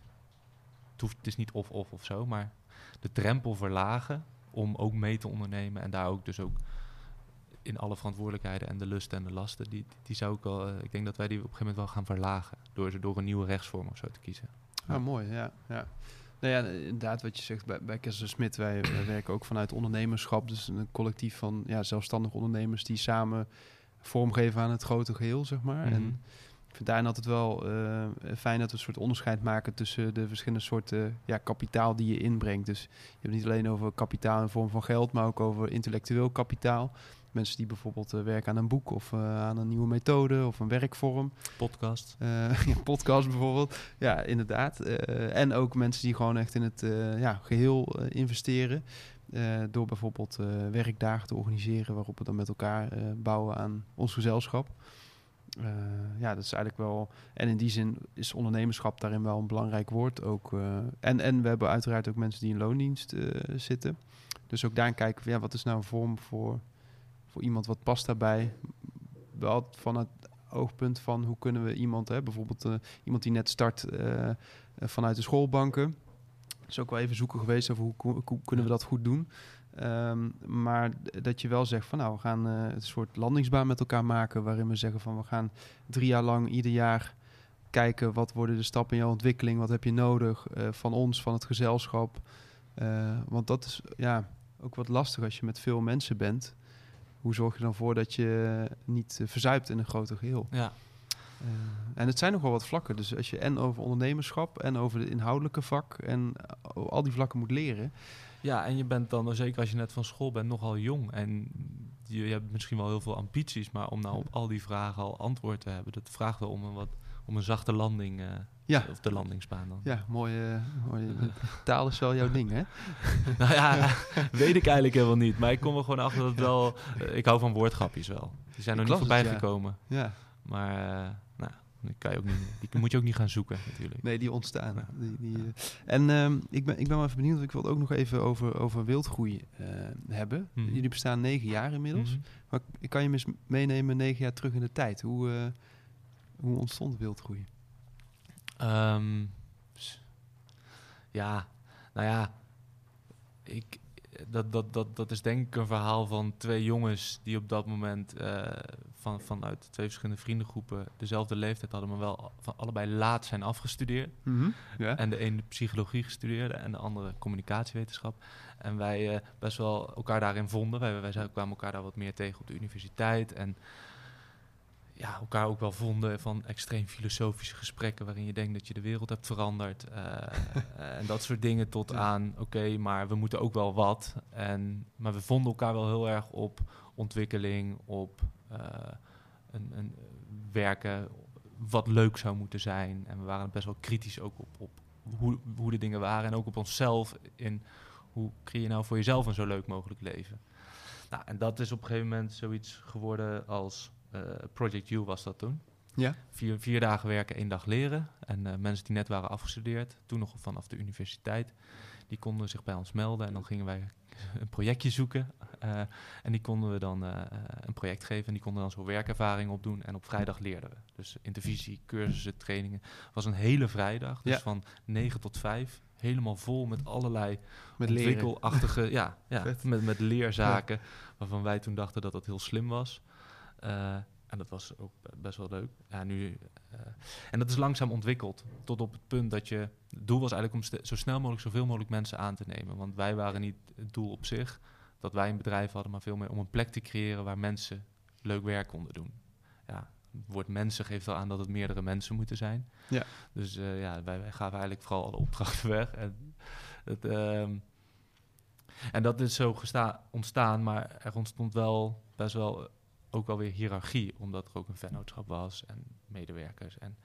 het, hoeft, het is niet of-of of zo, maar de drempel verlagen om ook mee te ondernemen en daar ook dus ook in alle verantwoordelijkheden en de lusten en de lasten, die, die zou ik wel, eh, ik denk dat wij die op een gegeven moment wel gaan verlagen door, ze door een nieuwe rechtsvorm of zo te kiezen. Ah, mooi, ja. ja. Nou ja, inderdaad, wat je zegt bij, bij Kessel Smit, wij, wij werken ook vanuit ondernemerschap. Dus een collectief van ja, zelfstandige ondernemers die samen vormgeven aan het grote geheel, zeg maar. Mhm. En ik vind daarin altijd wel eh, fijn dat we een soort onderscheid maken tussen de verschillende soorten ja, kapitaal die je inbrengt. Dus je hebt niet alleen over kapitaal in vorm van geld, maar ook over intellectueel kapitaal. Mensen die bijvoorbeeld eh, werken aan een boek of eh, aan een nieuwe methode of een werkvorm. Podcast. Eh, ja, podcast bijvoorbeeld. Ja, inderdaad. En ook mensen die gewoon echt in het ja, geheel eh, investeren. Door bijvoorbeeld werkdagen te organiseren waarop we dan met elkaar bouwen aan ons gezelschap. Ja, dat is eigenlijk wel. En in die zin is ondernemerschap daarin wel een belangrijk woord. Ook, en, en we hebben uiteraard ook mensen die in loondienst zitten. Dus ook daar kijken we, ja, wat is nou een vorm voor, iemand wat past daarbij. Wel vanuit oogpunt van hoe kunnen we iemand, hè, bijvoorbeeld eh, iemand die net start eh, eh, vanuit de schoolbanken. is ook wel even zoeken geweest over hoe, kunnen we dat goed doen. Ehm, maar dat je wel zegt van nou, we gaan een soort landingsbaan met elkaar maken. Waarin we zeggen van we gaan drie jaar lang ieder jaar kijken wat worden de stappen in jouw ontwikkeling. Wat heb je nodig van ons, van het gezelschap. Want dat is ja, ook wat lastig als je met veel mensen bent. Hoe zorg je dan voor dat je niet eh, verzuipt in een groter geheel? Ja, Eh, en het zijn nogal wat vlakken. Dus als je en over ondernemerschap en over de inhoudelijke vak en eh, al die vlakken moet leren. Ja, en je bent dan, zeker als je net van school bent, nogal jong. En je, je hebt misschien wel heel veel ambities, maar om nou op al die vragen al antwoord te hebben, dat vraagt wel om een, wat, om een zachte landing, eh, Ja. of de landingsbaan dan. Ja, mooie, mooie taal is wel jouw ding, hè? nou ja, weet ik eigenlijk helemaal niet. Maar ik kom er gewoon achter dat het wel, eh, ik hou van woordgrapjes wel. Die zijn er Ik niet las het, voorbij ja. gekomen. Ja, Maar, eh, nou, die, kan je ook niet, die moet je ook niet gaan zoeken natuurlijk. nee, die ontstaan. Ja. Die, die, eh, en ehm, ik, ben, ik ben wel even benieuwd, ik wil het ook nog even over, over wildgroei hebben. Mhm. Jullie bestaan negen jaar inmiddels. Mhm. Maar ik kan je eens meenemen negen jaar terug in de tijd. Hoe, hoe ontstond wildgroei? Ehm, s- ja, nou ja, ik, dat, dat, dat, dat is denk ik een verhaal van twee jongens die op dat moment eh, van, vanuit twee verschillende vriendengroepen dezelfde leeftijd hadden, maar wel van allebei laat zijn afgestudeerd. Ja? En de ene psychologie gestudeerde en de andere communicatiewetenschap. En wij eh, best wel elkaar daarin vonden. Wij, wij kwamen elkaar daar wat meer tegen op de universiteit. En ja, elkaar ook wel vonden van extreem filosofische gesprekken... waarin je denkt dat je de wereld hebt veranderd. eh, en dat soort dingen tot Ja. aan, oké, maar we moeten ook wel wat. En, maar we vonden elkaar wel heel erg op ontwikkeling, op eh, een, een eh, werken wat leuk zou moeten zijn. En we waren best wel kritisch ook op, op hoe, hoe de dingen waren. En ook op onszelf in hoe creëer je nou voor jezelf een zo leuk mogelijk leven. Nou, en dat is op een gegeven moment zoiets geworden als eh, Project U was dat toen. Ja? Vier, vier dagen werken, één dag leren. En eh, mensen die net waren afgestudeerd, toen nog vanaf de universiteit, die konden zich bij ons melden. En dan gingen wij een projectje zoeken. eh, en die konden we dan eh, een project geven. En die konden dan zo werkervaring opdoen. En op vrijdag leerden we. Dus intervisie, cursussen, trainingen. Het was een hele vrijdag. Dus Ja. van 9 tot 5. Helemaal vol met allerlei Met ontwikkelachtige, ja, ja met, met leerzaken. Waarvan wij toen dachten dat dat heel slim was. Eh, en dat was ook be- best wel leuk. Ja, nu, eh, en dat is langzaam ontwikkeld. Tot op het punt dat je. Het doel was eigenlijk om zo snel mogelijk zoveel mogelijk mensen aan te nemen. Want wij waren niet het doel op zich dat wij een bedrijf hadden, maar veel meer om een plek te creëren waar mensen leuk werk konden doen. Ja, het woord mensen geeft al aan dat het meerdere mensen moeten zijn. Ja. Dus eh, ja, wij, wij gaven eigenlijk vooral alle opdrachten weg. En, het, ehm, en dat is zo ontstaan, maar er ontstond wel best wel ook wel weer hiërarchie, omdat er ook een vennootschap was en medewerkers. En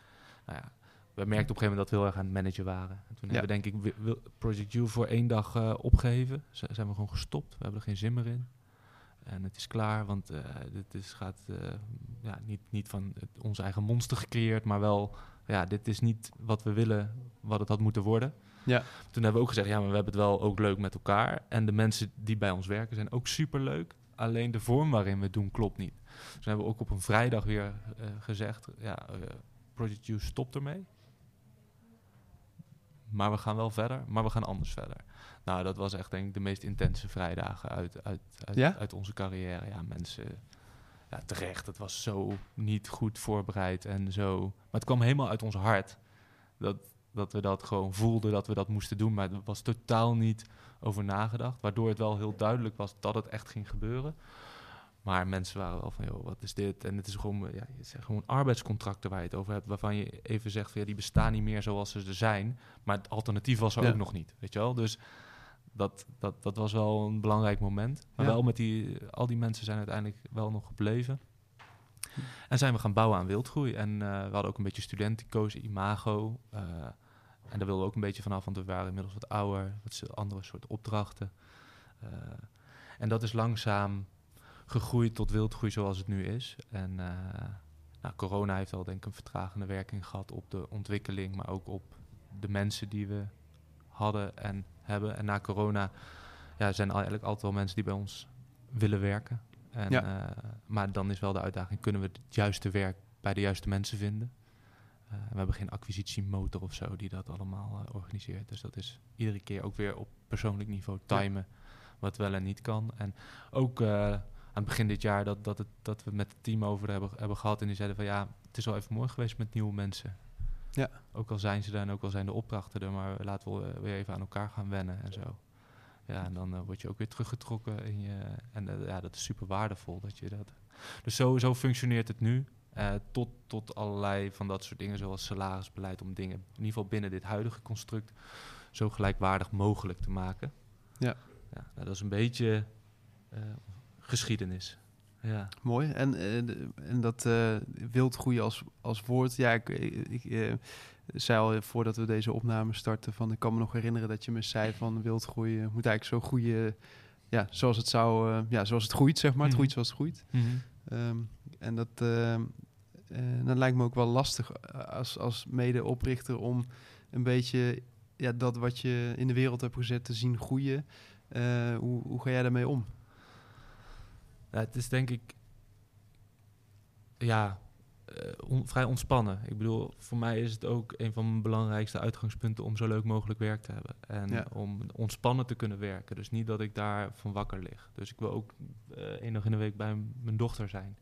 nou ja, we merkten op een gegeven moment dat we heel erg aan het managen waren. En toen Ja. hebben we denk ik Project U voor één dag eh, opgegeven. Z- zijn we gewoon gestopt. We hebben er geen zin meer in. En het is klaar, want eh dit is, gaat eh, ja, niet, niet van het, onze eigen monster gecreëerd, maar wel, ja, dit is niet wat we willen, wat het had moeten worden. Ja. Toen hebben we ook gezegd, ja, maar we hebben het wel ook leuk met elkaar. En de mensen die bij ons werken zijn ook superleuk. Alleen de vorm waarin we het doen klopt niet. Dus hebben we ook op een vrijdag weer eh, gezegd, ja, eh, Project U stopt ermee. Maar we gaan wel verder, maar we gaan anders verder. Nou, dat was echt denk ik de meest intense vrijdagen uit, uit, uit, Ja? uit onze carrière. Ja, mensen, ja, terecht. Het was zo niet goed voorbereid en zo. Maar het kwam helemaal uit ons hart. Dat, dat we dat gewoon voelden, dat we dat moesten doen. Maar er was totaal niet over nagedacht. Waardoor het wel heel duidelijk was dat het echt ging gebeuren. Maar mensen waren wel van, joh, wat is dit? En het is gewoon, ja, het zijn gewoon arbeidscontracten waar je het over hebt. Waarvan je even zegt, van, ja, die bestaan niet meer zoals ze er zijn. Maar het alternatief was er Ja. ook nog niet, weet je wel? Dus dat, dat, dat was wel een belangrijk moment. Maar Ja. wel met die, al die mensen zijn uiteindelijk wel nog gebleven. En zijn we gaan bouwen aan wildgroei. En eh, we hadden ook een beetje studentico's, imago. eh, en daar wilden we ook een beetje vanaf, want we waren inmiddels wat ouder. Wat andere soort opdrachten. Eh, en dat is langzaam gegroeid tot wildgroei zoals het nu is. En nou, corona heeft wel denk ik een vertragende werking gehad op de ontwikkeling, maar ook op de mensen die we hadden en hebben. En na corona ja, zijn eigenlijk altijd wel mensen die bij ons willen werken. En, Ja. eh, maar dan is wel de uitdaging, kunnen we het juiste werk bij de juiste mensen vinden. Uh, we hebben geen acquisitiemotor of zo die dat allemaal uh, organiseert. Dus dat is iedere keer ook weer op persoonlijk niveau timen wat wel en niet kan. En ook aan het begin dit jaar dat, dat, het, dat we met het team over hebben, hebben gehad. En die zeiden van ja, het is wel even mooi geweest met nieuwe mensen. Ja. Ook al zijn ze er en ook al zijn de opdrachten er, maar laten we weer even aan elkaar gaan wennen en zo. Ja, en dan uh, word je ook weer teruggetrokken in je. En uh, ja, dat is super waardevol dat je dat. Dus zo, zo functioneert het nu. Uh, tot, tot allerlei van dat soort dingen, zoals salarisbeleid, om dingen, in ieder geval binnen dit huidige construct, zo gelijkwaardig mogelijk te maken. Ja. ja nou, dat is een beetje geschiedenis. Ja. Mooi. En, en dat wildgroei als, als woord, ja, ik, ik zei al voordat we deze opname starten van ik kan me nog herinneren dat je me zei van wildgroei moet eigenlijk zo groeien ja, zoals het zou, uh, ja, zoals het groeit, zeg maar. Het groeit zoals het groeit. Mm -hmm. um, en dat, uh, uh, dat lijkt me ook wel lastig als, als mede-oprichter om een beetje ja, dat wat je in de wereld hebt gezet te zien groeien. hoe, hoe ga jij daarmee om? Ja, het is denk ik, ja, on, vrij ontspannen. Ik bedoel, voor mij is het ook een van mijn belangrijkste uitgangspunten om zo leuk mogelijk werk te hebben. En Ja. om ontspannen te kunnen werken. Dus niet dat ik daar van wakker lig. Dus ik wil ook eh één dag in de week bij mijn dochter zijn.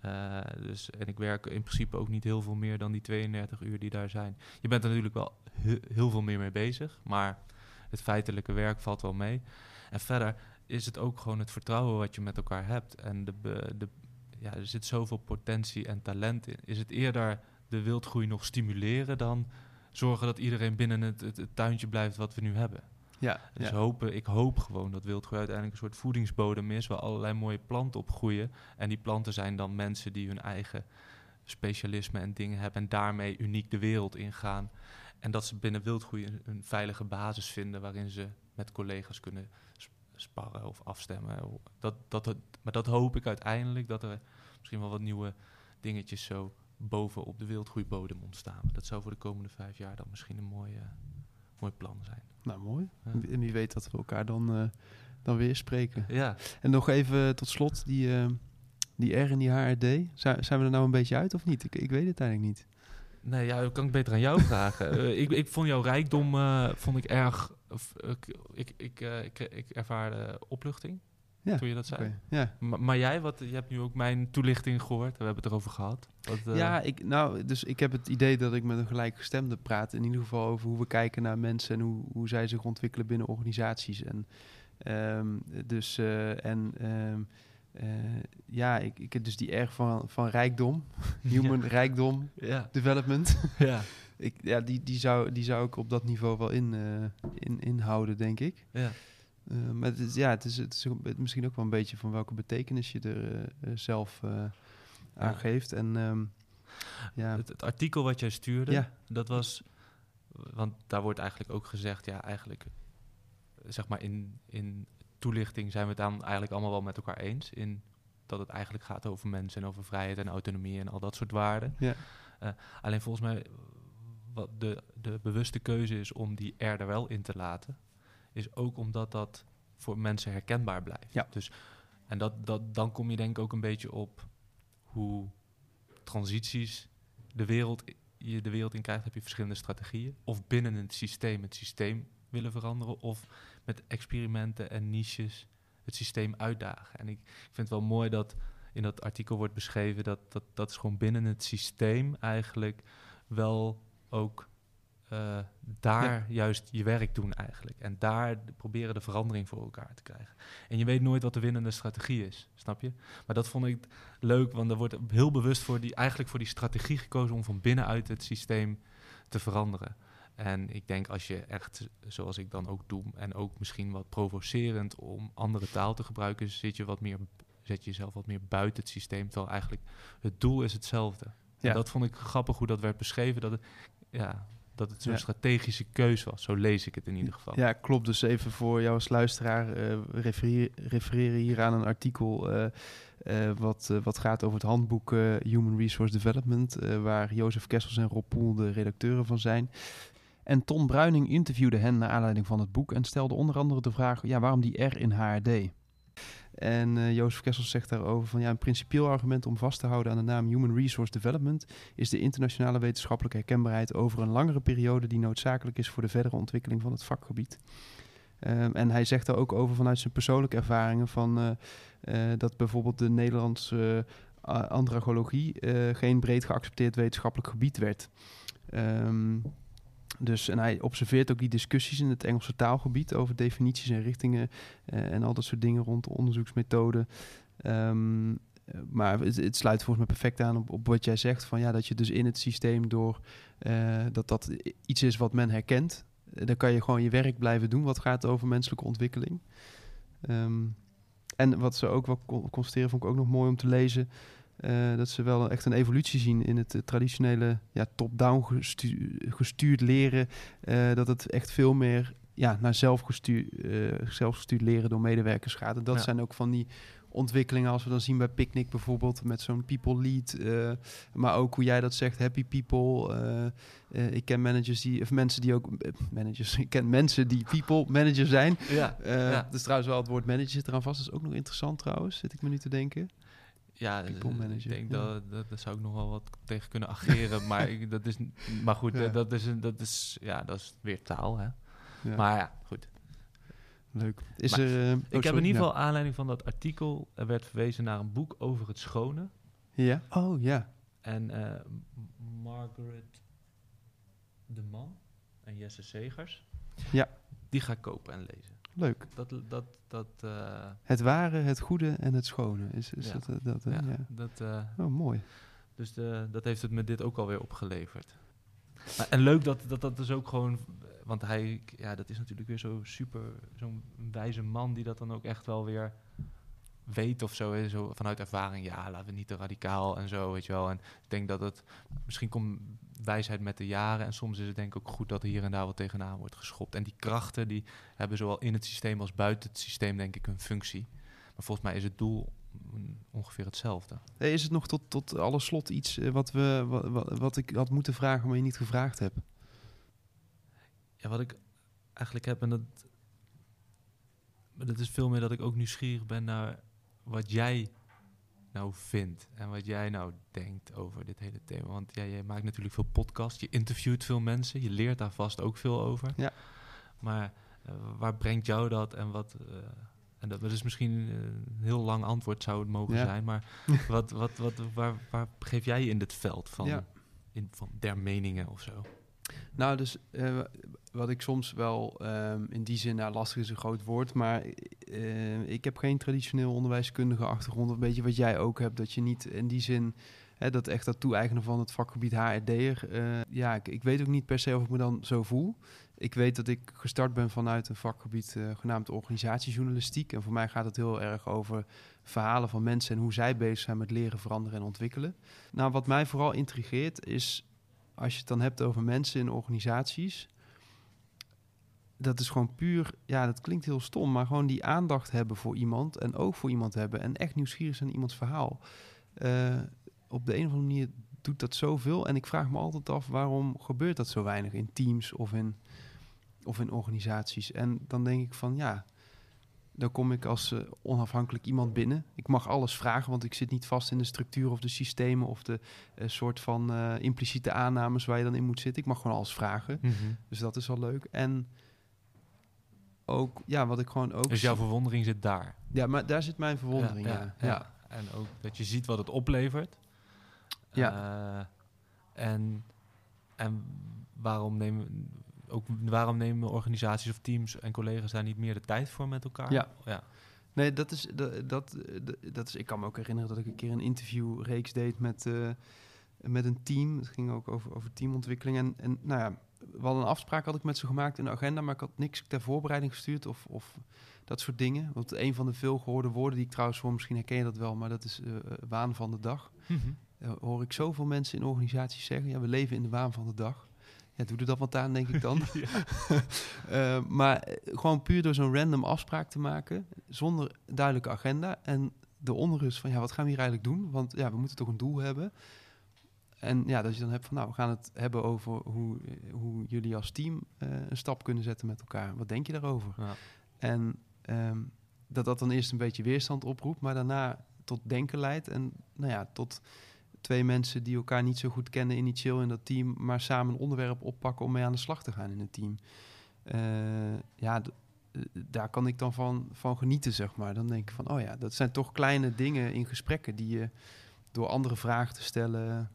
Eh, dus, en ik werk in principe ook niet heel veel meer dan die 32 uur die daar zijn. Je bent er natuurlijk wel he- heel veel meer mee bezig, maar het feitelijke werk valt wel mee. En verder is het ook gewoon het vertrouwen wat je met elkaar hebt. En de, de, ja, er zit zoveel potentie en talent in. Is het eerder de wildgroei nog stimuleren dan zorgen dat iedereen binnen het, het, het tuintje blijft wat we nu hebben? Ja, Dus ja. hopen, ik hoop gewoon dat wildgroei uiteindelijk een soort voedingsbodem is... waar allerlei mooie planten op groeien. En die planten zijn dan mensen die hun eigen specialisme en dingen hebben... en daarmee uniek de wereld ingaan. En dat ze binnen wildgroei een, een veilige basis vinden... waarin ze met collega's kunnen sparren of afstemmen. Dat, dat, dat, maar dat hoop ik uiteindelijk, dat er misschien wel wat nieuwe dingetjes... zo boven op de wildgroeibodem ontstaan. Dat zou voor de komende vijf jaar dan misschien een mooi, eh, mooi plan zijn. Nou, mooi. Ja. En wie weet dat we elkaar dan, eh, dan weer spreken. Ja, En nog even tot slot, die, eh, die R en die HRD. Zijn, zijn we er nou een beetje uit of niet? Ik, ik weet het eigenlijk niet. Nee, ja, dat kan ik beter aan jou vragen. Eh, ik, ik vond jouw rijkdom eh, vond ik erg. Of, ik, ik, ik, eh, ik, ik ervaarde opluchting Ja, toen je dat zei. Ja, Ma- Maar, jij, wat, je hebt nu ook mijn toelichting gehoord. We hebben het erover gehad. Wat, eh, ja ik, nou, dus ik heb het idee dat ik met een gelijkgestemde praat. In ieder geval over hoe we kijken naar mensen en hoe, hoe zij zich ontwikkelen binnen organisaties. En, ehm, dus, eh, en ehm, eh, ja, ik, ik heb dus die R van, van rijkdom, human rijkdom, Ja, development. ja, ik, ja, die, die, zou, die zou ik op dat niveau wel in, eh, in, inhouden, denk ik. ja. Eh, maar het is, ja, het is, het is misschien ook wel een beetje van welke betekenis je er eh, zelf aan geeft. En ehm, ja, Het, het artikel wat jij stuurde, ja, dat was... Want daar wordt eigenlijk ook gezegd, ja, eigenlijk... Zeg maar in, in toelichting zijn we het dan eigenlijk allemaal wel met elkaar eens. In dat het eigenlijk gaat over mensen en over vrijheid en autonomie en al dat soort waarden. ja, Alleen volgens mij, wat de, de bewuste keuze is om die er er wel in te laten, is ook omdat dat voor mensen herkenbaar blijft. Ja. Dus, en dat, dat, dan kom je denk ik ook een beetje op hoe transities de wereld, je de wereld in krijgt, heb je verschillende strategieën. Of binnen het systeem het systeem willen veranderen, of met experimenten en niches het systeem uitdagen. En ik, ik vind het wel mooi dat in dat artikel wordt beschreven dat dat, dat is gewoon binnen het systeem eigenlijk wel ook eh, daar Ja. juist je werk doen eigenlijk. En daar proberen de verandering voor elkaar te krijgen. En je weet nooit wat de winnende strategie is, snap je? Maar dat vond ik leuk, want er wordt heel bewust voor die, eigenlijk voor die strategie gekozen om van binnenuit het systeem te veranderen. En ik denk als je echt, zoals ik dan ook doe, en ook misschien wat provocerend om andere taal te gebruiken, zit je wat meer, zet je jezelf wat meer buiten het systeem. Terwijl eigenlijk het doel is hetzelfde. Ja. En dat vond ik grappig hoe dat werd beschreven, dat het, ja, dat het zo'n Ja. strategische keus was. Zo lees ik het in ieder geval. ja, klopt. Dus even voor jou als luisteraar, refereer- refereren hier aan een artikel eh, eh, wat, wat gaat over het handboek Human Resource Development, waar Jozef Kessels en Rob Poel de redacteuren van zijn. En Ton Bruining interviewde hen naar aanleiding van het boek en stelde onder andere de vraag, ja, waarom die R in HRD? En uh, Jozef Kessels zegt daarover van ja, een principieel argument om vast te houden aan de naam Human Resource Development is de internationale wetenschappelijke herkenbaarheid over een langere periode die noodzakelijk is voor de verdere ontwikkeling van het vakgebied. Um, en hij zegt daar ook over vanuit zijn persoonlijke ervaringen van uh, uh, dat bijvoorbeeld de Nederlandse andragologie geen breed geaccepteerd wetenschappelijk gebied werd. Um, dus, en hij observeert ook die discussies in het Engelse taalgebied over definities en richtingen uh, en al dat soort dingen rond onderzoeksmethoden. Um, maar het, sluit volgens mij perfect aan op, wat jij zegt, van ja, dat je dus in het systeem door uh, dat dat iets is wat men herkent, dan kan je gewoon je werk blijven doen wat gaat over menselijke ontwikkeling. Um, en wat ze ook wel constateren, vond ik ook nog mooi om te lezen. Uh, dat ze wel echt een evolutie zien in het uh, traditionele ja, top-down gestu gestuurd leren. Uh, dat het echt veel meer ja, naar zelfgestuurd, zelfgestuurd leren door medewerkers gaat. En dat ja. zijn ook van die ontwikkelingen als we dan zien bij Picnic bijvoorbeeld met zo'n people lead. maar ook hoe jij dat zegt, happy people. ik ken managers die, of mensen die ook, managers, ik ken mensen die people manager zijn. Ja, ja. Dus trouwens wel het woord manager zit eraan vast. Dat is ook nog interessant trouwens, zit ik me nu te denken. Ja, ik denk ja. dat, dat, dat zou ik nog wel wat tegen kunnen ageren. maar ik, dat is, maar goed, ja. dat, is, dat, is, ja, dat is weer taal. Hè? Ja. Maar ja, goed. Leuk. Is maar, er, uh, ik oh, heb in ieder geval aanleiding van dat artikel er werd verwezen naar een boek over het schone. Ja. Oh ja. En uh, Margaret de Man en Jesse Segers. Ja. Die ga ik kopen en lezen. Leuk. Dat, dat, dat, uh, het ware, het goede en het schone. Is, is ja. dat, dat, ja, ja. dat uh, oh, mooi. Dus de, dat heeft het me dit ook alweer opgeleverd. Maar, en leuk dat, dat dat dus ook gewoon... Want hij, ja, dat is natuurlijk weer zo super... Zo'n wijze man die dat dan ook echt wel weer weet of zo, hè, zo vanuit ervaring, ja, laten we niet te radicaal en zo, weet je wel. En ik denk dat het, misschien komt wijsheid met de jaren en soms is het denk ik ook goed dat hier en daar wat tegenaan wordt geschopt. En die krachten, die hebben zowel in het systeem als buiten het systeem denk ik een functie. Maar volgens mij is het doel ongeveer hetzelfde. Is het nog tot, tot alle slot iets wat, we, wat, wat ik had moeten vragen, maar je niet gevraagd hebt? Ja, wat ik eigenlijk heb, en dat, dat is veel meer dat ik ook nieuwsgierig ben naar wat jij nou vindt en wat jij nou denkt over dit hele thema. Want ja, jij maakt natuurlijk veel podcasts, je interviewt veel mensen, je leert daar vast ook veel over. Ja. Maar uh, waar brengt jou dat en wat... Uh, en dat, is misschien een heel lang antwoord zou het mogen ja. zijn, maar wat, wat, wat, waar, waar geef jij in dit veld van, ja. in, van der meningen of zo? Nou, dus uh, wat ik soms wel um, in die zin, nou, lastig is een groot woord, maar uh, ik heb geen traditioneel onderwijskundige achtergrond. Een beetje wat jij ook hebt, dat je niet in die zin, hè, dat echt dat toe-eigenen van het vakgebied HRD'er. Uh, ja, ik, ik, weet ook niet per se of ik me dan zo voel. Ik weet dat ik gestart ben vanuit een vakgebied genaamd organisatiejournalistiek. En voor mij gaat het heel erg over verhalen van mensen en hoe zij bezig zijn met leren, veranderen en ontwikkelen. Nou, wat mij vooral intrigeert is als je het dan hebt over mensen in organisaties, dat is gewoon puur, ja, dat klinkt heel stom, maar gewoon die aandacht hebben voor iemand en ook voor iemand hebben en echt nieuwsgierig zijn iemands verhaal. Uh, op de een of andere manier doet dat zoveel en ik vraag me altijd af waarom gebeurt dat zo weinig in teams of in, of in organisaties. En dan denk ik van ja, dan kom ik als uh, onafhankelijk iemand binnen. Ik mag alles vragen, want ik zit niet vast in de structuur of de systemen of de uh, soort van uh, impliciete aannames waar je dan in moet zitten. Ik mag gewoon alles vragen. Mm -hmm. Dus dat is al leuk. En ook, ja, wat ik gewoon ook. Dus jouw verwondering zit daar. Ja, maar daar zit mijn verwondering. Ja, ja, ja. ja. En ook dat je ziet wat het oplevert. Ja. en, en waarom nemen ook waarom nemen organisaties of teams en collega's daar niet meer de tijd voor met elkaar? Ja. ja. Nee, dat is, dat, dat, dat is. Ik kan me ook herinneren dat ik een keer een interviewreeks deed met, uh, met een team. Het ging ook over, over teamontwikkeling. En, en nou ja, we hadden een afspraak had ik met ze gemaakt in de agenda, maar ik had niks ter voorbereiding gestuurd of, of dat soort dingen. Want een van de veel gehoorde woorden die ik trouwens voor misschien herken je dat wel, maar dat is uh, waan van de dag. Mm -hmm. uh, hoor ik zoveel mensen in organisaties zeggen: ja, we leven in de waan van de dag. Ja, doe er dat wat aan, denk ik dan. uh, maar gewoon puur door zo'n random afspraak te maken, zonder duidelijke agenda. En de onrust van, ja, wat gaan we hier eigenlijk doen? Want ja, we moeten toch een doel hebben. En ja, dat je dan hebt van, nou, we gaan het hebben over hoe, hoe jullie als team uh, een stap kunnen zetten met elkaar. Wat denk je daarover? Ja. En um, dat dat dan eerst een beetje weerstand oproept, maar daarna tot denken leidt. En nou ja, tot twee mensen die elkaar niet zo goed kennen initieel in dat team, maar samen een onderwerp oppakken om mee aan de slag te gaan in het team. Eh, ja, eh, daar kan ik dan van, van genieten, zeg maar. Dan denk ik van, oh ja, dat zijn toch kleine dingen in gesprekken die je door andere vragen te stellen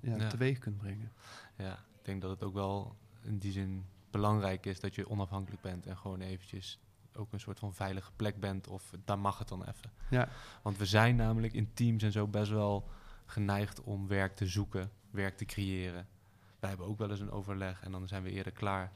ja, Ja. teweeg kunt brengen. Ja, ik denk dat het ook wel in die zin belangrijk is dat je onafhankelijk bent en gewoon eventjes ook een soort van veilige plek bent of daar mag het dan even. Ja. Want we zijn namelijk in teams en zo best wel geneigd om werk te zoeken, werk te creëren. Wij hebben ook wel eens een overleg en dan zijn we eerder klaar.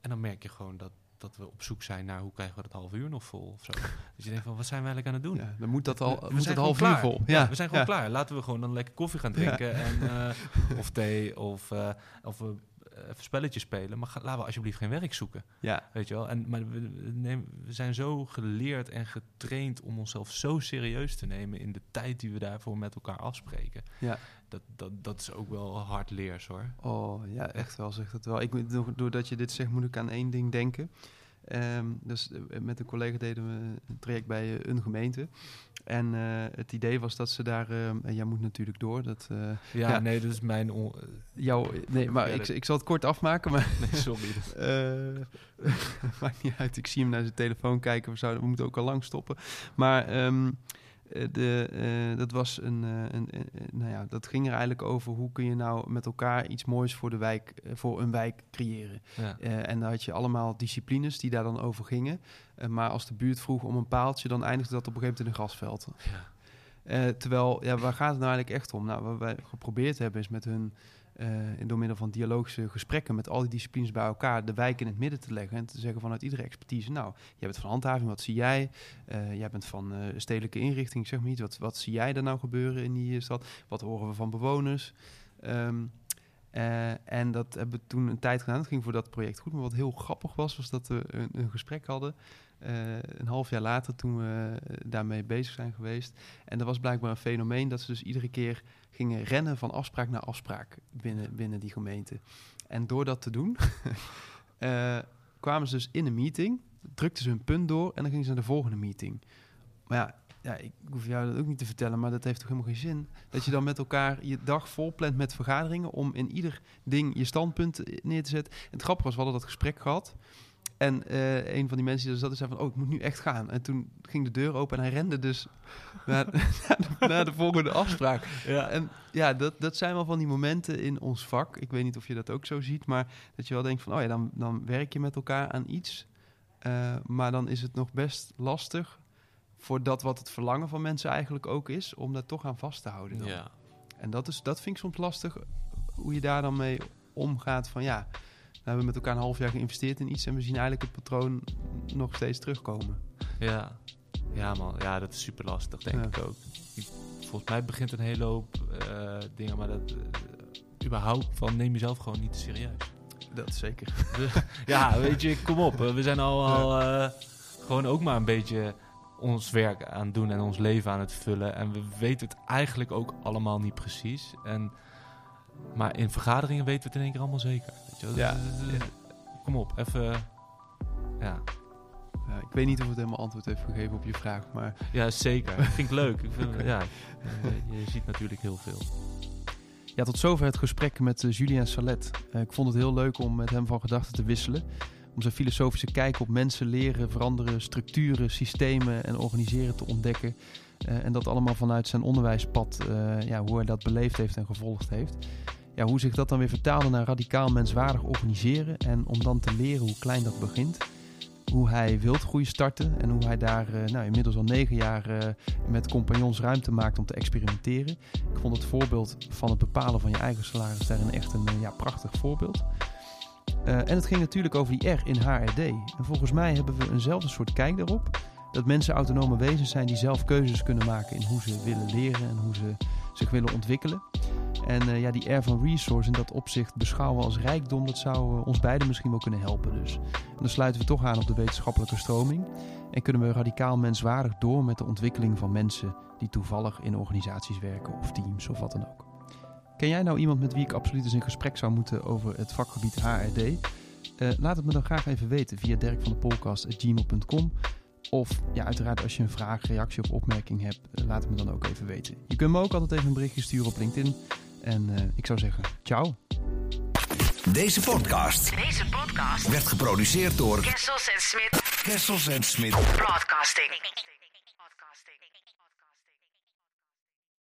En dan merk je gewoon dat, dat we op zoek zijn naar hoe krijgen we dat half uur nog vol of zo. dus je denkt van wat zijn we eigenlijk aan het doen? Ja, dan moet dat al We- we moet zijn het half uur vol. Ja, we zijn gewoon ja. klaar. Laten we gewoon dan lekker koffie gaan drinken. En, eh, of thee of, eh, of we spelletjes spelen. Maar ga, laten we alsjeblieft geen werk zoeken. Ja, Weet je wel? En, maar we, we nemen- we zijn zo geleerd en getraind om onszelf zo serieus te nemen in de tijd die we daarvoor met elkaar afspreken. ja. Dat, dat, dat is ook wel hard leers hoor. Oh, ja, echt wel, zegt het wel. Ik, doordat je dit zegt, moet ik aan één ding denken. Ehm, dus eh, met een collega deden we een traject bij eh, een gemeente. En eh, het idee was dat ze daar... ehm, en jij moet natuurlijk door. Dat, Ja, Ja. nee, dat is mijn... On- jou, nee, maar Ja, ik, ik zal het kort afmaken. Maar nee, sorry. maakt niet uit. Ik zie hem naar zijn telefoon kijken. We, zouden, we moeten ook al lang stoppen. Maar ehm, eh, de, eh, dat was een, eh, een, nou ja, dat ging er eigenlijk over hoe kun je nou met elkaar iets moois voor de wijk, eh, voor een wijk creëren. Ja. Eh, en dan had je allemaal disciplines die daar dan over gingen. Eh, maar als de buurt vroeg om een paaltje, dan eindigde dat op een gegeven moment in een grasveld. Ja. Eh, terwijl, ja, waar gaat het nou eigenlijk echt om? Nou, wat wij geprobeerd hebben is met hun, eh, door middel van dialogische gesprekken met al die disciplines bij elkaar, de wijk in het midden te leggen en te zeggen vanuit iedere expertise, nou, jij bent van handhaving, wat zie jij? Eh, jij bent van eh, stedelijke inrichting, zeg maar niet, wat, wat zie jij er nou gebeuren in die stad? Wat horen we van bewoners? Ehm, eh, en dat hebben we toen een tijd gedaan. Dat ging voor dat project goed. Maar wat heel grappig was, was dat we een, een gesprek hadden. eh, een half jaar later, toen we eh, daarmee bezig zijn geweest. En er was blijkbaar een fenomeen dat ze dus iedere keer gingen rennen van afspraak naar afspraak binnen, binnen die gemeente. En door dat te doen, kwamen ze dus in een meeting, drukten ze hun punt door en dan gingen ze naar de volgende meeting. Maar ja, ja, ik hoef jou dat ook niet te vertellen, maar dat heeft toch helemaal geen zin. Dat je dan met elkaar je dag vol plant met vergaderingen om in ieder ding je standpunt neer te zetten. En het grappige was, we hadden dat gesprek gehad. En eh, een van die mensen die er zat, zei van, oh, ik moet nu echt gaan. En toen ging de deur open en hij rende dus naar, naar, de, naar de volgende afspraak. Ja. En ja, dat, dat zijn wel van die momenten in ons vak. Ik weet niet of je dat ook zo ziet, maar dat je wel denkt van, oh ja, dan, dan werk je met elkaar aan iets. Eh, maar dan is het nog best lastig voor dat wat het verlangen van mensen eigenlijk ook is, om daar toch aan vast te houden. Dan. Ja. En dat, is, dat vind ik soms lastig, hoe je daar dan mee omgaat van ja, we hebben met elkaar een half jaar geïnvesteerd in iets en we zien eigenlijk het patroon nog steeds terugkomen. Ja. ja, man. Ja, dat is super lastig, denk Ja. ik ook. Volgens mij begint een hele hoop eh, dingen, maar dat... eh, überhaupt van neem jezelf gewoon niet serieus. Dat zeker. ja, weet je, kom op. We zijn al, al eh, gewoon ook maar een beetje ons werk aan het doen en ons leven aan het vullen. En we weten het eigenlijk ook allemaal niet precies. En, maar in vergaderingen weten we het in één keer allemaal zeker. Weet je? Ja. Dus, eh, Kom op, even... Ja. Ja, ik weet niet of het helemaal antwoord heeft gegeven op je vraag, maar ja, zeker. Dat vind ik leuk. Ik vind, ja, je, je ziet natuurlijk heel veel. Ja, tot zover het gesprek met eh, Julien Salet. Eh, ik vond het heel leuk om met hem van gedachten te wisselen. Om zijn filosofische kijk op mensen leren, veranderen, structuren, systemen en organiseren te ontdekken. Eh, en dat allemaal vanuit zijn onderwijspad, eh, ja, hoe hij dat beleefd heeft en gevolgd heeft. Ja, hoe zich dat dan weer vertaalde naar radicaal menswaardig organiseren. En om dan te leren hoe klein dat begint. Hoe hij wildgroei startte en hoe hij daar eh, nou, inmiddels al negen jaar met compagnons ruimte maakt om te experimenteren. Ik vond het voorbeeld van het bepalen van je eigen salaris daarin echt een ja, prachtig voorbeeld. Eh, en het ging natuurlijk over die R in HRD. En volgens mij hebben we eenzelfde soort kijk daarop. Dat mensen autonome wezens zijn die zelf keuzes kunnen maken in hoe ze willen leren en hoe ze zich willen ontwikkelen. En eh, ja, die R van resource in dat opzicht beschouwen als rijkdom, dat zou eh, ons beiden misschien wel kunnen helpen dus. En dan sluiten we toch aan op de wetenschappelijke stroming. En kunnen we radicaal menswaardig door met de ontwikkeling van mensen die toevallig in organisaties werken of teams of wat dan ook. Ken jij nou iemand met wie ik absoluut eens in gesprek zou moeten over het vakgebied HRD? Eh, laat het me dan graag even weten via Dirk van de Podcast@gmail.com. Of ja, uiteraard als je een vraag, reactie of opmerking hebt, eh, laat het me dan ook even weten. Je kunt me ook altijd even een berichtje sturen op LinkedIn. En uh, ik zou zeggen, ciao. Deze podcast Deze podcast werd geproduceerd door Kessels en Smit Kessels en Smit. Broadcasting.